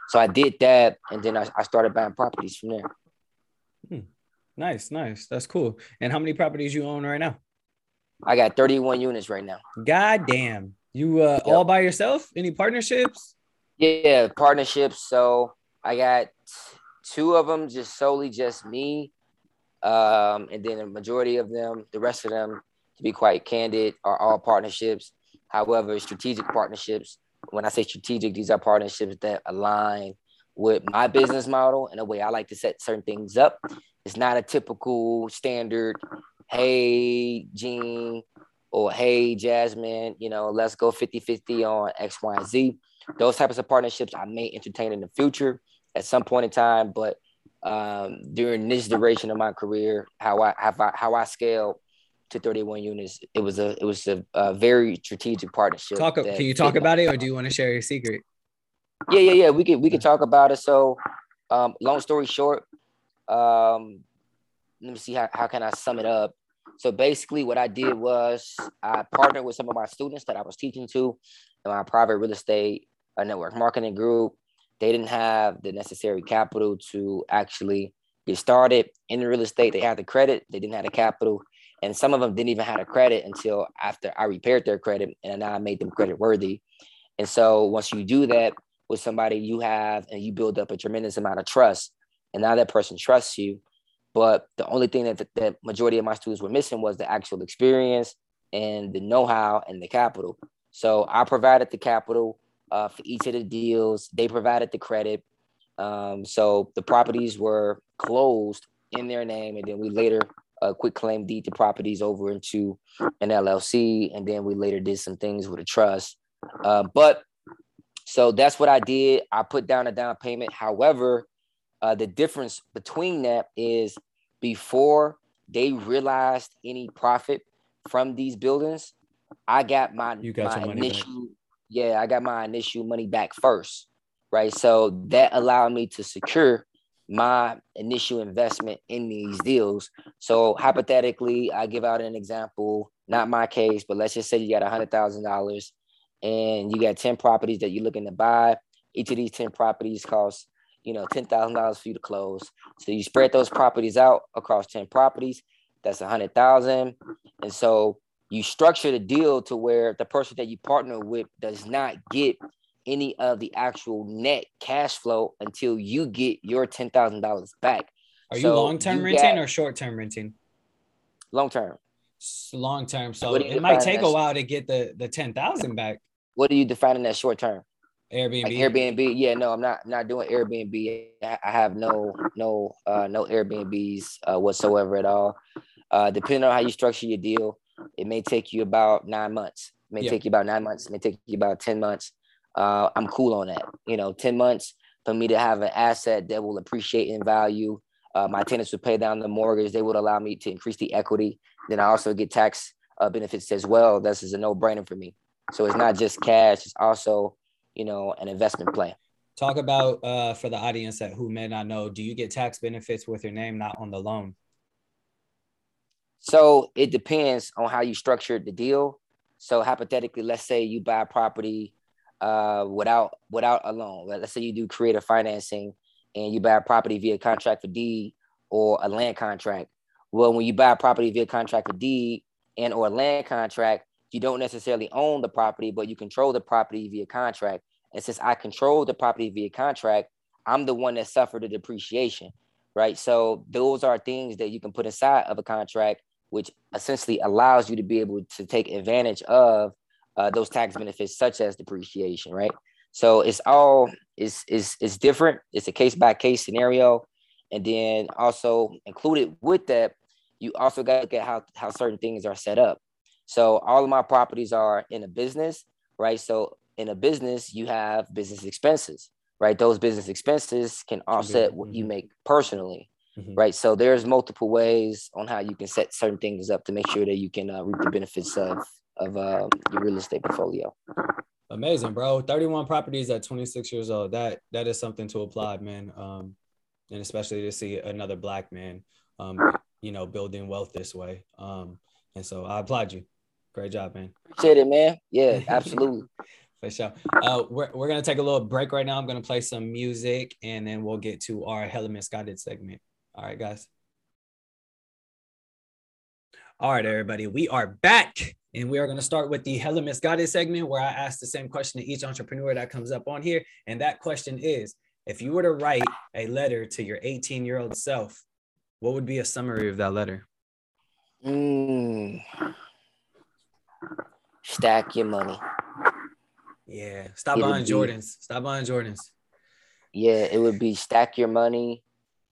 So I did that, and then I, I started buying properties from there. Nice, nice. That's cool. And how many properties you own right now? I got 31 units right now. God damn. You uh, yep. all by yourself? Any partnerships? Yeah, partnerships. So I got two of them just solely just me. Um, and then a majority of them, the rest of them, to be quite candid, are all partnerships. However, strategic partnerships, when I say strategic, these are partnerships that align with my business model and the way I like to set certain things up. It's not a typical standard, hey, Gene, or hey, Jasmine, you know, let's go 50 50 on X, Y, and Z. Those types of partnerships I may entertain in the future at some point in time, but um, during this duration of my career, how I have how I scaled to 31 units, it was a it was a, a very strategic partnership. Talk. Can you talk about it, or do you want to share your secret? Yeah, yeah, yeah. We could we could talk about it. So, um, long story short, um, let me see how how can I sum it up. So basically, what I did was I partnered with some of my students that I was teaching to in my private real estate uh, network marketing group. They didn't have the necessary capital to actually get started in real estate. They had the credit, they didn't have the capital. And some of them didn't even have a credit until after I repaired their credit and now I made them credit worthy. And so once you do that with somebody you have and you build up a tremendous amount of trust, and now that person trusts you. But the only thing that the, majority of my students were missing was the actual experience and the know-how and the capital. So I provided the capital uh, for each of the deals. They provided the credit. Um, so the properties were closed in their name, and then we later uh, quitclaim deed the properties over into an LLC, and then we later did some things with a trust. Uh, but so that's what I did. I put down a down payment. However, uh, the difference between that is before they realized any profit from these buildings, I got my, you got my initial yeah, I got my initial money back first, right? So that allowed me to secure my initial investment in these deals. So hypothetically, I give out an example, not my case, but let's just say you got a hundred thousand dollars and you got 10 properties that you're looking to buy. Each of these 10 properties costs, you know, ten thousand dollars for you to close. So you spread those properties out across 10 properties. That's a hundred thousand. And so you structure the deal to where the person that you partner with does not get any of the actual net cash flow until you get your ten thousand dollars back. Are so you long term renting or short term renting? Long term. Long term. So it might take a while to get the the ten thousand back. What are you defining as short term? Airbnb. Like Airbnb. Yeah, no, I'm not I'm not doing Airbnb. I have no no uh no Airbnbs uh, whatsoever at all. Uh, depending on how you structure your deal, it may take you about nine months. It may yeah. take you about nine months. It may take you about 10 months. Uh, I'm cool on that. You know, 10 months for me to have an asset that will appreciate in value. Uh, my tenants would pay down the mortgage. They would allow me to increase the equity. Then I also get tax uh, benefits as well. This is a no brainer for me. So it's not just cash, it's also, you know, an investment plan. Talk about uh, for the audience that who may not know, do you get tax benefits with your name not on the loan? So it depends on how you structured the deal. So hypothetically, let's say you buy a property uh, without without a loan. Let's say you do creative financing and you buy a property via contract for deed or a land contract. Well, when you buy a property via contract for deed and or land contract, you don't necessarily own the property, but you control the property via contract. And since I control the property via contract, I'm the one that suffered the depreciation, right? So those are things that you can put inside of a contract which essentially allows you to be able to take advantage of uh, those tax benefits, such as depreciation, right? So it's all is is is different. It's a case by case scenario, and then also included with that, you also got to look at how how certain things are set up. So all of my properties are in a business, right? So in a business, you have business expenses, right? Those business expenses can offset what you mm-hmm. make personally, Mm-hmm. Right. So there's multiple ways on how you can set certain things up to make sure that you can uh, reap the benefits of of uh, your real estate portfolio. Amazing, bro. 31 properties at 26 years old. That that is something to applaud, man. Um, and especially to see another black man, um, you know, building wealth this way. Um, and so I applaud you. Great job, man. Appreciate it, man. Yeah, absolutely. For sure. Uh, we're, we're going to take a little break right now. I'm going to play some music and then we'll get to our Hella Misguided segment. All right, guys. All right, everybody, we are back. And we are going to start with the Hella Misguided segment where I ask the same question to each entrepreneur that comes up on here. And that question is if you were to write a letter to your 18 year old self, what would be a summary of that letter? Mm. Stack your money. Yeah. Stop buying Jordans. Stop buying Jordans. Yeah, it would be stack your money.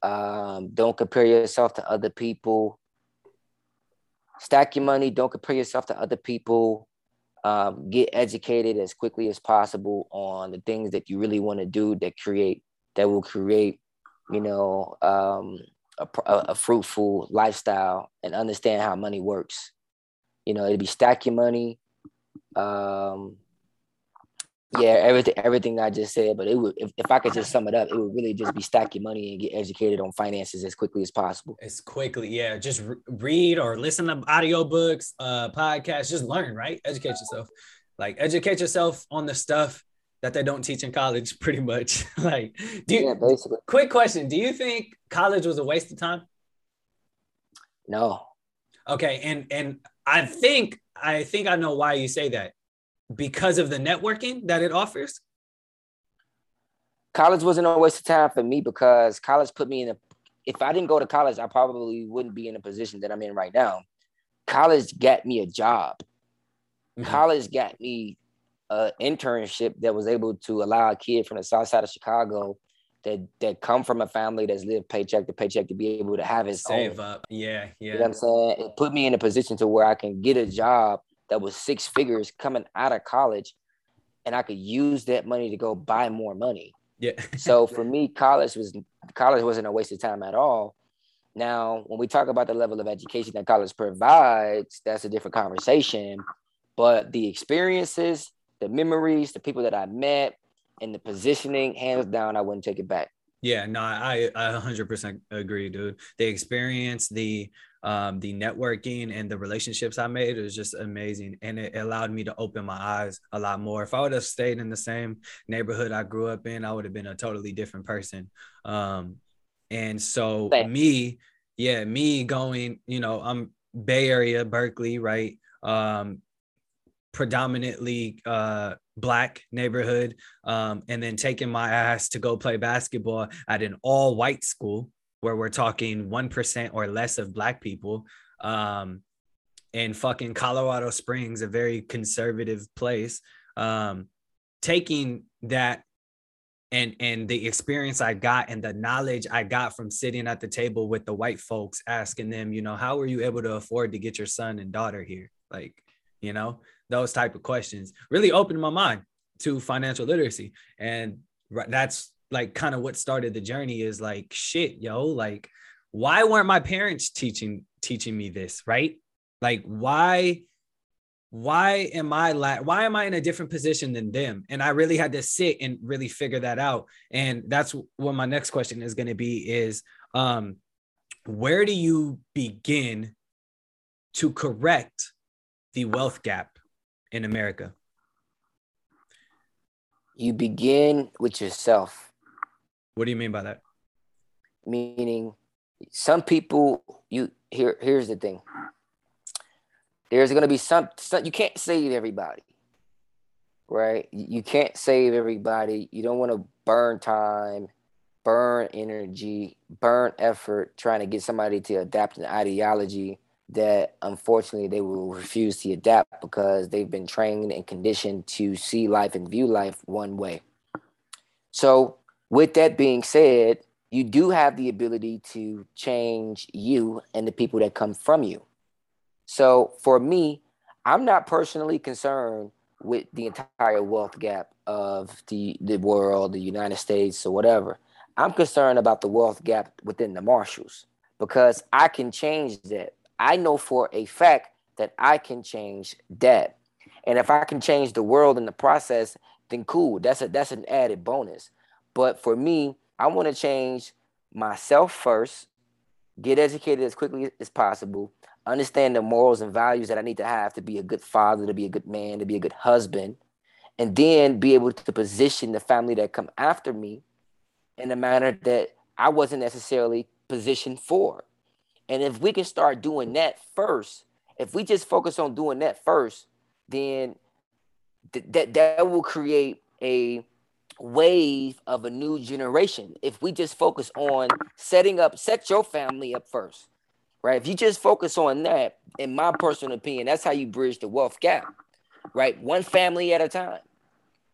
Um, don't compare yourself to other people stack your money. Don't compare yourself to other people. Um, get educated as quickly as possible on the things that you really want to do that create that will create, you know, um, a, a, fruitful lifestyle and understand how money works. You know, it'd be stack your money, um, yeah, everything everything I just said, but it would if, if I could just sum it up, it would really just be stack your money and get educated on finances as quickly as possible. As quickly, yeah. Just re- read or listen to audiobooks, uh podcasts, just learn, right? Educate yourself. Like educate yourself on the stuff that they don't teach in college, pretty much. like do you, yeah, basically. quick question. Do you think college was a waste of time? No. Okay, and and I think I think I know why you say that because of the networking that it offers? College wasn't a waste of time for me because college put me in a. If I didn't go to college, I probably wouldn't be in a position that I'm in right now. College got me a job. Mm-hmm. College got me an internship that was able to allow a kid from the south side of Chicago that that come from a family that's lived paycheck to paycheck to be able to have his save own. up. Yeah, yeah. You know what I'm saying? It put me in a position to where I can get a job that was six figures coming out of college and I could use that money to go buy more money. Yeah. so for me, college was college wasn't a waste of time at all. Now, when we talk about the level of education that college provides, that's a different conversation. But the experiences, the memories, the people that I met, and the positioning, hands down, I wouldn't take it back. Yeah, no, I I 100% agree, dude. The experience, the um, the networking and the relationships I made was just amazing, and it allowed me to open my eyes a lot more. If I would have stayed in the same neighborhood I grew up in, I would have been a totally different person. Um, and so me, yeah, me going, you know, I'm Bay Area, Berkeley, right? Um, predominantly uh black neighborhood um, and then taking my ass to go play basketball at an all white school where we're talking 1% or less of black people um, in fucking Colorado Springs, a very conservative place. Um, taking that and and the experience I got and the knowledge I got from sitting at the table with the white folks, asking them, you know, how were you able to afford to get your son and daughter here? Like, you know, those type of questions really opened my mind to financial literacy, and that's like kind of what started the journey is like shit yo like why weren't my parents teaching teaching me this right? Like why why am i la- why am i in a different position than them? And i really had to sit and really figure that out. And that's what my next question is going to be is um where do you begin to correct the wealth gap in america? You begin with yourself what do you mean by that? Meaning, some people you here. Here's the thing. There's going to be some, some. You can't save everybody, right? You can't save everybody. You don't want to burn time, burn energy, burn effort trying to get somebody to adapt an ideology that unfortunately they will refuse to adapt because they've been trained and conditioned to see life and view life one way. So with that being said, you do have the ability to change you and the people that come from you. So for me, I'm not personally concerned with the entire wealth gap of the, the world, the United States, or whatever. I'm concerned about the wealth gap within the Marshalls because I can change that. I know for a fact that I can change that. And if I can change the world in the process, then cool. That's a that's an added bonus. But for me, I want to change myself first, get educated as quickly as possible, understand the morals and values that I need to have to be a good father, to be a good man, to be a good husband, and then be able to position the family that come after me in a manner that I wasn't necessarily positioned for. And if we can start doing that first, if we just focus on doing that first, then th- that that will create a wave of a new generation. If we just focus on setting up, set your family up first, right? If you just focus on that, in my personal opinion, that's how you bridge the wealth gap, right? One family at a time,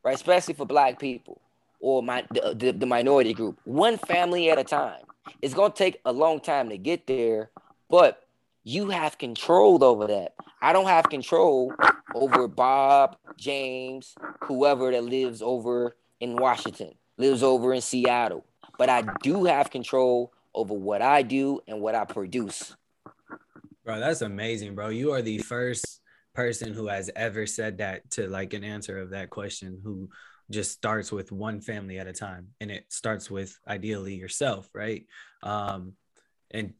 right? Especially for Black people or my the, the, the minority group, one family at a time. It's gonna take a long time to get there, but you have control over that. I don't have control over Bob, James, whoever that lives over in Washington, lives over in Seattle, but I do have control over what I do and what I produce. Bro, that's amazing, bro. You are the first person who has ever said that to like an answer of that question who just starts with one family at a time. And it starts with ideally yourself right? Um and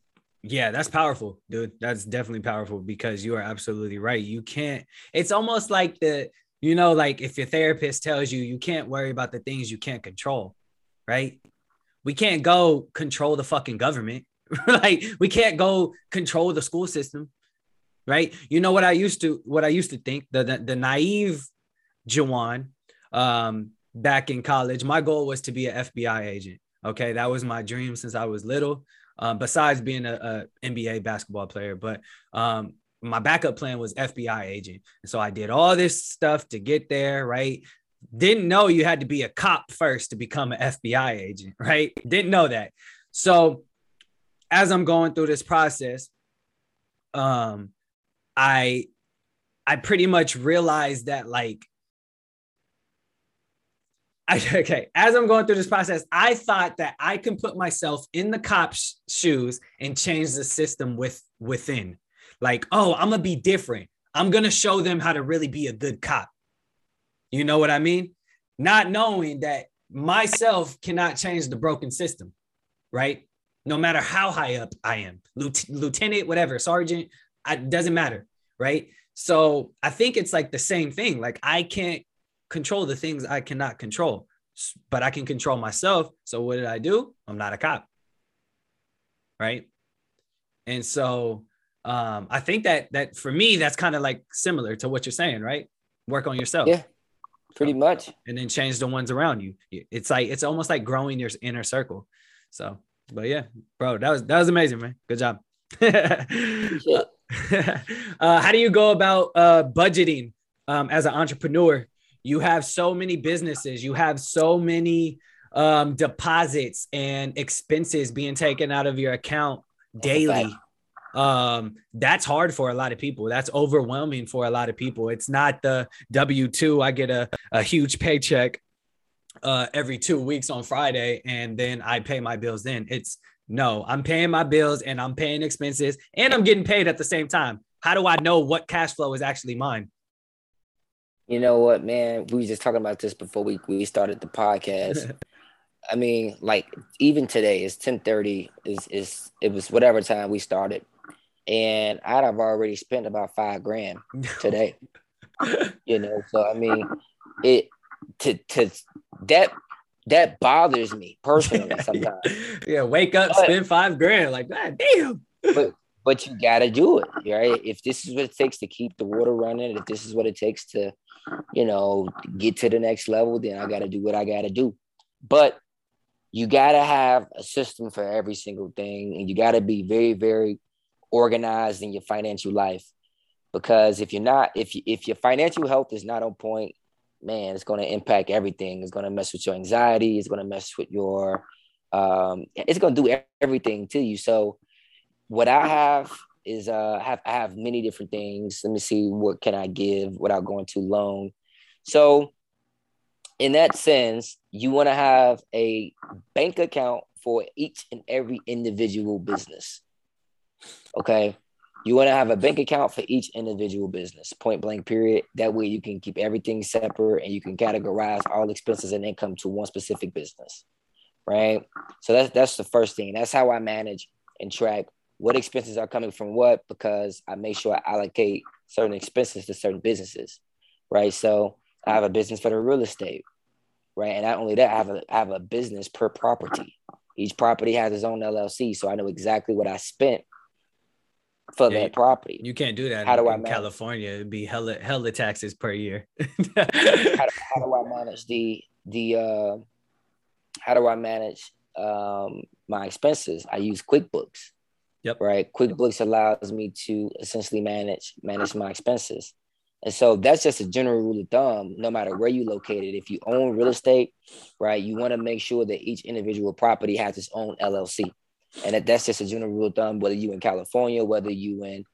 yeah that's powerful dude. That's definitely powerful because you are absolutely right. You can't it's almost like the you know like if your therapist tells you you can't worry about the things you can't control right we can't go control the fucking government like we can't go control the school system right you know what i used to what i used to think the the, the naive Juwan um, back in college. My goal was to be an FBI agent. Okay, that was my dream since I was little. Um, besides being a, a, NBA basketball player, but um, my backup plan was FBI agent. And so I did all this stuff to get there. Right? Didn't know you had to be a cop first to become an FBI agent. Right? Didn't know that. So as I'm going through this process, um, I I pretty much realized that like I, okay, as I'm going through this process, I thought that I can put myself in the cop's shoes and change the system with within. Like, oh, I'm gonna be different. I'm gonna show them how to really be a good cop. You know what I mean? Not knowing that myself cannot change the broken system, right? No matter how high up I am, lieutenant, whatever, sergeant, it doesn't matter, right? So I think it's like the same thing. Like I can't control the things I cannot control, but I can control myself. So what did I do? I'm not a cop. Right. And so um, I think that that for me, that's kind of like similar to what you're saying, right? Work on yourself. Yeah, pretty much. And then change the ones around you. It's like it's almost like growing your inner circle. So, but yeah, bro, that was that was amazing, man. Good job. uh, how do you go about uh, budgeting um, as an entrepreneur you have so many businesses, you have so many um, deposits and expenses being taken out of your account daily. Um, that's hard for a lot of people. That's overwhelming for a lot of people. It's not the W 2, I get a, a huge paycheck uh, every two weeks on Friday and then I pay my bills then. It's no, I'm paying my bills and I'm paying expenses and I'm getting paid at the same time. How do I know what cash flow is actually mine? You know what, man? We were just talking about this before we, we started the podcast. I mean, like even today, it's 1030, is is it was whatever time we started. And I'd have already spent about five grand today. you know, so I mean it to to that that bothers me personally sometimes. yeah, wake up, but, spend five grand, like that. Damn. But but you gotta do it, right? If this is what it takes to keep the water running, if this is what it takes to you know, get to the next level, then I got to do what I got to do. But you got to have a system for every single thing, and you got to be very, very organized in your financial life. Because if you're not, if you, if your financial health is not on point, man, it's going to impact everything. It's going to mess with your anxiety. It's going to mess with your, um, it's going to do everything to you. So, what I have is uh have I have many different things. Let me see what can I give without going too long. So in that sense, you want to have a bank account for each and every individual business. Okay. You want to have a bank account for each individual business, point blank, period. That way you can keep everything separate and you can categorize all expenses and income to one specific business. Right. So that's that's the first thing. That's how I manage and track what expenses are coming from what because I make sure I allocate certain expenses to certain businesses, right? So I have a business for the real estate, right? And not only that, I have a, I have a business per property. Each property has its own LLC, so I know exactly what I spent for yeah, that property. You can't do that. How in, do I in California? It'd be hella hella taxes per year. how, do, how, do, I manage the the uh, how do I manage um, my expenses? I use QuickBooks. Yep. Right. QuickBooks allows me to essentially manage manage my expenses. And so that's just a general rule of thumb, no matter where you located. If you own real estate, right, you want to make sure that each individual property has its own LLC. And that, that's just a general rule of thumb, whether you in California, whether you in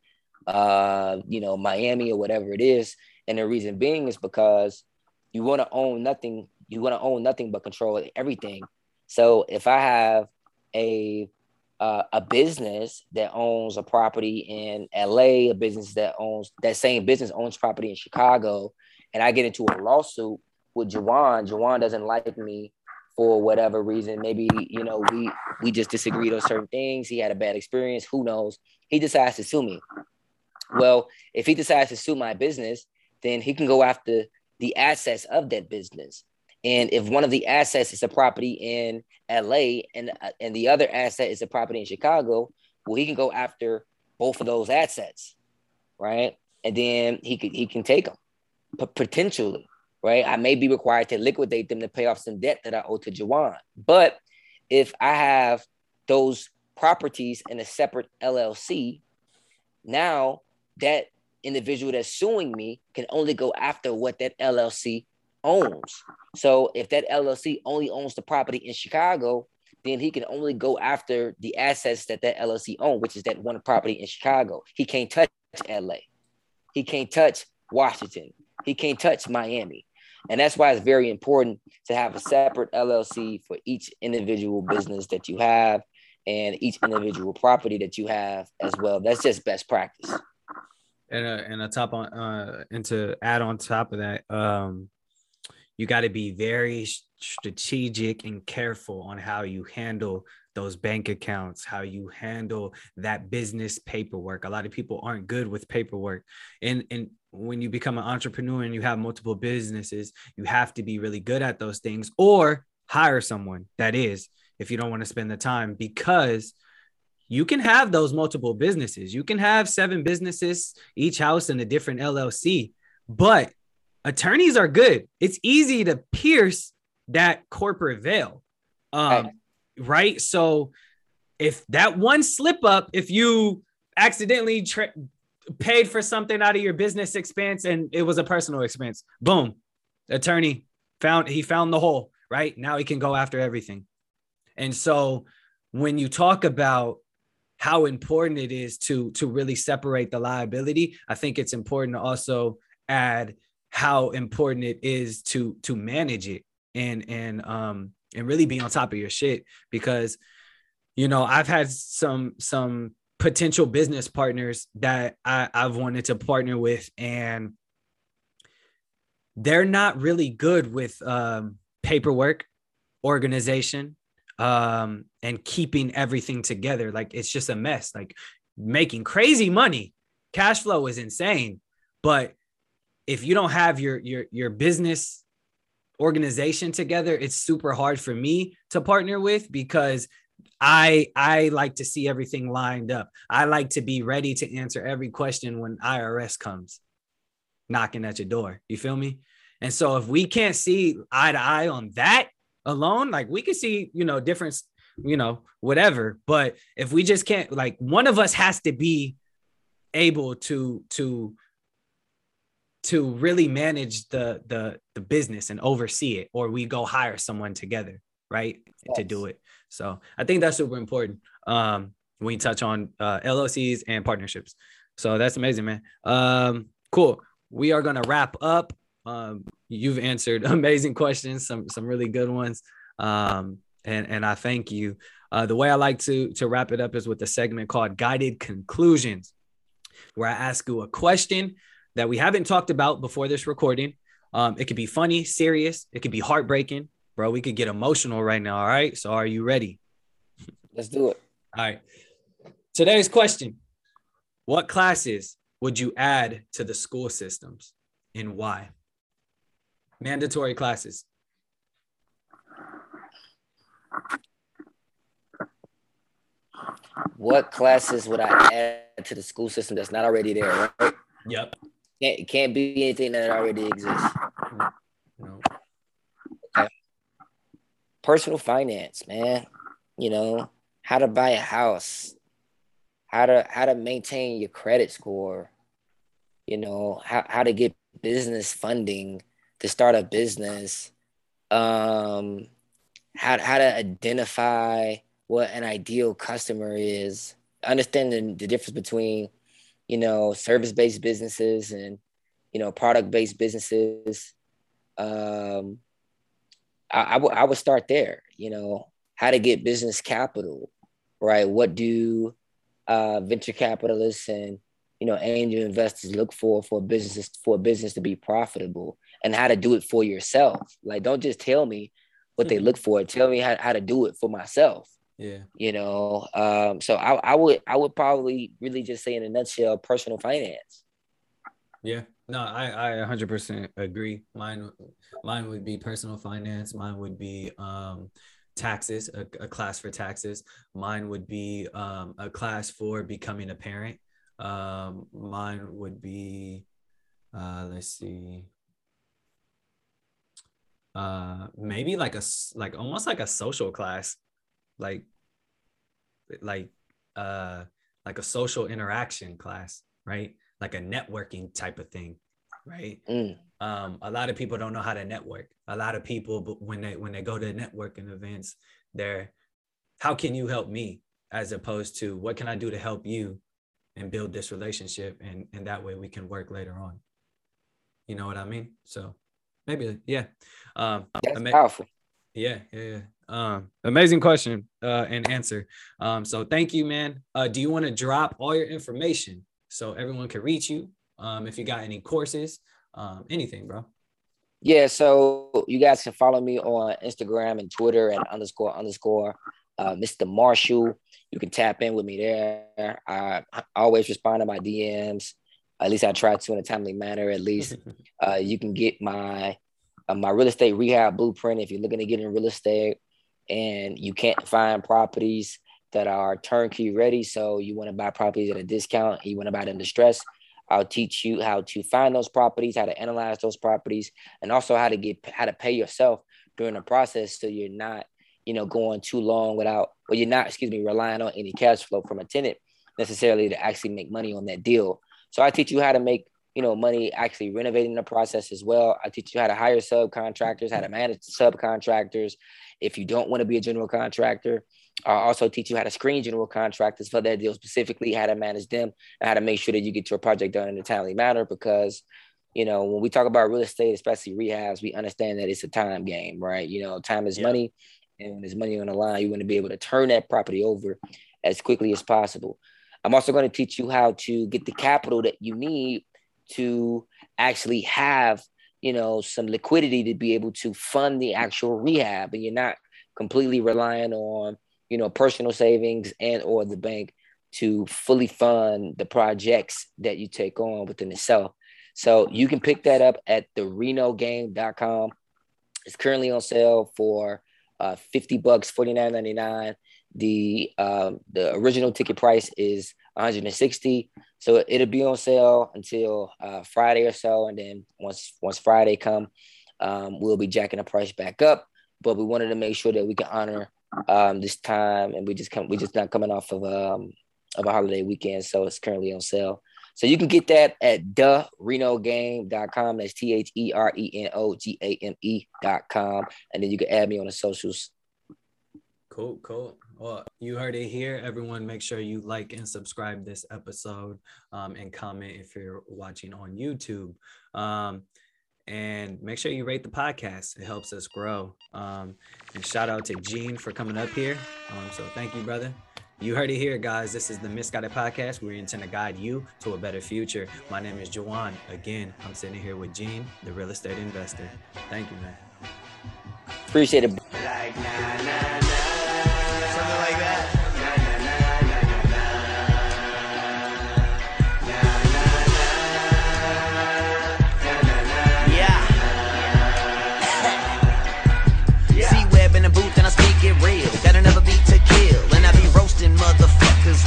uh, you know, Miami or whatever it is. And the reason being is because you want to own nothing, you want to own nothing but control everything. So if I have a uh, a business that owns a property in LA, a business that owns that same business owns property in Chicago, and I get into a lawsuit with Juwan, Juwan doesn't like me for whatever reason. Maybe you know we we just disagreed on certain things. He had a bad experience. Who knows? He decides to sue me. Well, if he decides to sue my business, then he can go after the assets of that business. And if one of the assets is a property in LA and uh, and the other asset is a property in Chicago, well, he can go after both of those assets, right? And then he could he can take them, potentially, right? I may be required to liquidate them to pay off some debt that I owe to Juwan. But if I have those properties in a separate LLC, now that individual that's suing me can only go after what that LLC owns. So if that LLC only owns the property in Chicago, then he can only go after the assets that that LLC owns, which is that one property in Chicago. He can't touch LA. He can't touch Washington. He can't touch Miami. And that's why it's very important to have a separate LLC for each individual business that you have and each individual property that you have as well. That's just best practice. And uh, and a top on uh and to add on top of that, um, you got to be very strategic and careful on how you handle those bank accounts, how you handle that business paperwork. A lot of people aren't good with paperwork. And and when you become an entrepreneur and you have multiple businesses, you have to be really good at those things or hire someone that is if you don't want to spend the time because you can have those multiple businesses. You can have seven businesses, each house in a different LLC, but attorneys are good. It's easy to pierce that corporate veil. Um, right. Right? So if that one slip up, if you accidentally tra- paid for something out of your business expense and it was a personal expense, boom, attorney found he found the hole, right? Now he can go after everything. And so when you talk about how important it is to to really separate the liability, I think it's important to also add how important it is to to manage it and and um and really be on top of your shit because you know I've had some some potential business partners that I, I've wanted to partner with and they're not really good with um, paperwork organization um, and keeping everything together. Like it's just a mess. Like making crazy money cash flow is insane. But if you don't have your your your business organization together, it's super hard for me to partner with because I I like to see everything lined up. I like to be ready to answer every question when IRS comes knocking at your door. You feel me? And so if we can't see eye to eye on that alone, like we can see, you know, difference, you know, whatever, but if we just can't like one of us has to be able to to to really manage the the the business and oversee it or we go hire someone together right yes. to do it. So i think that's super important um when you touch on uh, llcs and partnerships. So that's amazing man. Um cool. We are going to wrap up. Um you've answered amazing questions some some really good ones. Um and and i thank you. Uh, the way i like to to wrap it up is with a segment called guided conclusions where i ask you a question that we haven't talked about before this recording. Um, it could be funny, serious, it could be heartbreaking, bro. We could get emotional right now. All right. So are you ready? Let's do it. All right. Today's question What classes would you add to the school systems and why? Mandatory classes. what classes would I add to the school system that's not already there, right? Yep. Can't, it can't be anything that already exists. No. Okay. Personal finance, man. You know, how to buy a house, how to how to maintain your credit score, you know, how, how to get business funding to start a business, um, how, how to identify what an ideal customer is, understanding the difference between, you know, service-based businesses and, you know, product-based businesses. Um, I, I, w- I would I would start there, you know, how to get business capital, right? What do uh, venture capitalists and you know angel investors look for for businesses for a business to be profitable and how to do it for yourself like don't just tell me what they look for tell me how, how to do it for myself yeah. You know um so I, I would i would probably really just say in a nutshell personal finance. Yeah. No i i 100% agree. Mine mine would be personal finance. Mine would be um taxes a, a class for taxes. Mine would be um, a class for becoming a parent. Um, mine would be, uh, let's see, uh, maybe like a like almost like a social class, like like uh like a social interaction class, right? Like a networking type of thing, right? Mm. Um, a lot of people don't know how to network. A lot of people, but when they when they go to networking events, they're how can you help me as opposed to what can I do to help you and build this relationship and and that way we can work later on you know what i mean so maybe yeah um That's ama- powerful yeah yeah, yeah. um amazing question uh and answer um so thank you man uh do you want to drop all your information so everyone can reach you um if you got any courses um anything bro yeah so you guys can follow me on instagram and twitter and underscore underscore uh, Mr. Marshall. You can tap in with me there. I, I always respond to my DMs. At least I try to in a timely manner. At least uh, you can get my uh, my real estate rehab blueprint if you're looking to get in real estate and you can't find properties that are turnkey ready. So you want to buy properties at a discount. You want to buy them distressed. I'll teach you how to find those properties, how to analyze those properties, and also how to get how to pay yourself during the process so you're not you know, going too long without, or you're not, excuse me, relying on any cash flow from a tenant necessarily to actually make money on that deal. So I teach you how to make, you know, money actually renovating the process as well. I teach you how to hire subcontractors, how to manage subcontractors. If you don't want to be a general contractor, I also teach you how to screen general contractors for that deal specifically, how to manage them, and how to make sure that you get your project done in a timely manner. Because, you know, when we talk about real estate, especially rehabs, we understand that it's a time game, right? You know, time is yeah. money, and when there's money on the line, you want to be able to turn that property over as quickly as possible. I'm also going to teach you how to get the capital that you need to actually have, you know, some liquidity to be able to fund the actual rehab, and you're not completely relying on, you know, personal savings and or the bank to fully fund the projects that you take on within itself. So you can pick that up at the renogame.com. It's currently on sale for uh, 50 bucks, 49.99. The um, the original ticket price is 160. So it'll be on sale until uh, Friday or so, and then once once Friday come, um, we'll be jacking the price back up. But we wanted to make sure that we can honor um, this time, and we just come we just not coming off of um of a holiday weekend, so it's currently on sale. So you can get that at the renogame.com. That's T H E R E N O G A M E.com. And then you can add me on the socials. Cool, cool. Well, you heard it here. Everyone, make sure you like and subscribe this episode um, and comment if you're watching on YouTube. Um, and make sure you rate the podcast. It helps us grow. Um, and shout out to Gene for coming up here. Um, so thank you, brother. You heard it here, guys. This is the Misguided Podcast. We intend to guide you to a better future. My name is Juwan. Again, I'm sitting here with Gene, the real estate investor. Thank you, man. Appreciate it. Like, nah, nah, nah.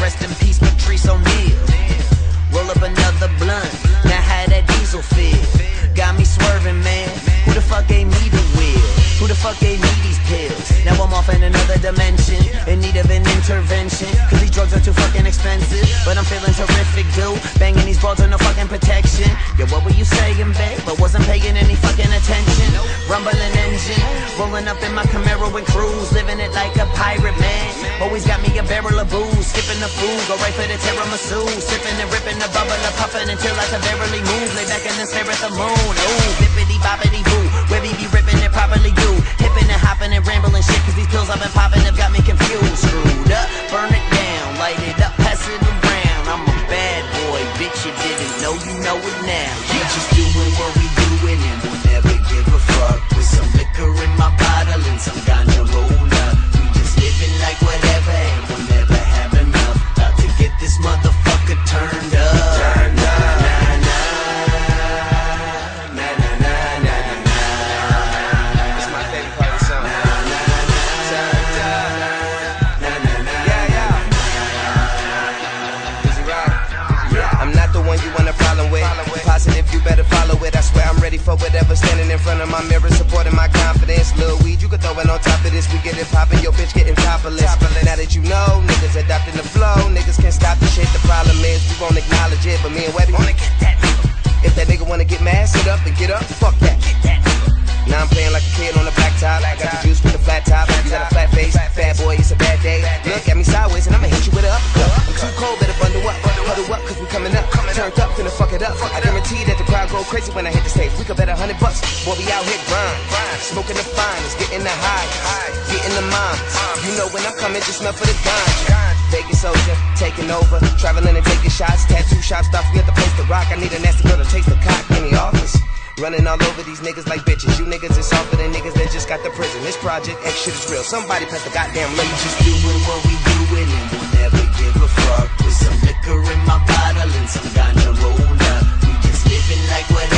Rest in peace, Patrice O'Neal. Roll up another blunt, now how that diesel feel? Got me swerving, man. Who the fuck gave me the wheel? Who the fuck gave me these pills? Now I'm off in another dimension, in need of an intervention. Cause these drugs are too fucking expensive. But I'm feeling terrific, dude. Banging these balls with no fucking protection. Yo, what were you saying, babe? But wasn't paying any fucking attention. Rumbling engine, rolling up in my Camaro and cruise, living it like a pirate, man. Always got me a barrel of booze, skipping the food, go right for the tiramisu, sipping and ripping the bubble puffing until I can barely move. Lay back and then stare at the moon. Ooh, bippity boppity boo, where we be ripping it properly do. Hipping and hopping and rambling shit, cause these pills I've been popping have got me confused. Screwed up, burn it We get it poppin', your bitch getting topless. Now that you know, niggas adopting the flow. Niggas can't stop the shit. The problem is we won't acknowledge it, but me and Webby wanna get that. nigga. If that nigga wanna get mad, sit up and get up. Fuck that. Get that nigga. Now I'm playing like a kid on the black top. I got the juice with the flat top. You got a flat face, bad boy, it's a bad day. Look at me sideways and I'ma hit you with an uppercut. I'm too cold, better bundle up. Huddle up, cause we coming up. Turned up, finna fuck it up. I guarantee that the crowd go crazy when I hit the stage. We could bet a hundred bucks. Boy, we out here grind. Smoking the finest, getting the high. When just for the ganja. Vegas soldier, taking over. Traveling and taking shots. Tattoo shops, stop, we at the place to rock. I need a nasty girl to taste the cock in the office. Running all over these niggas like bitches. You niggas is softer than niggas that just got the prison. This project X shit is real. Somebody pass the goddamn We limit. just doing what we doing and we'll never give a fuck. With some liquor in my bottle and some ganja rolled up. We just living like whatever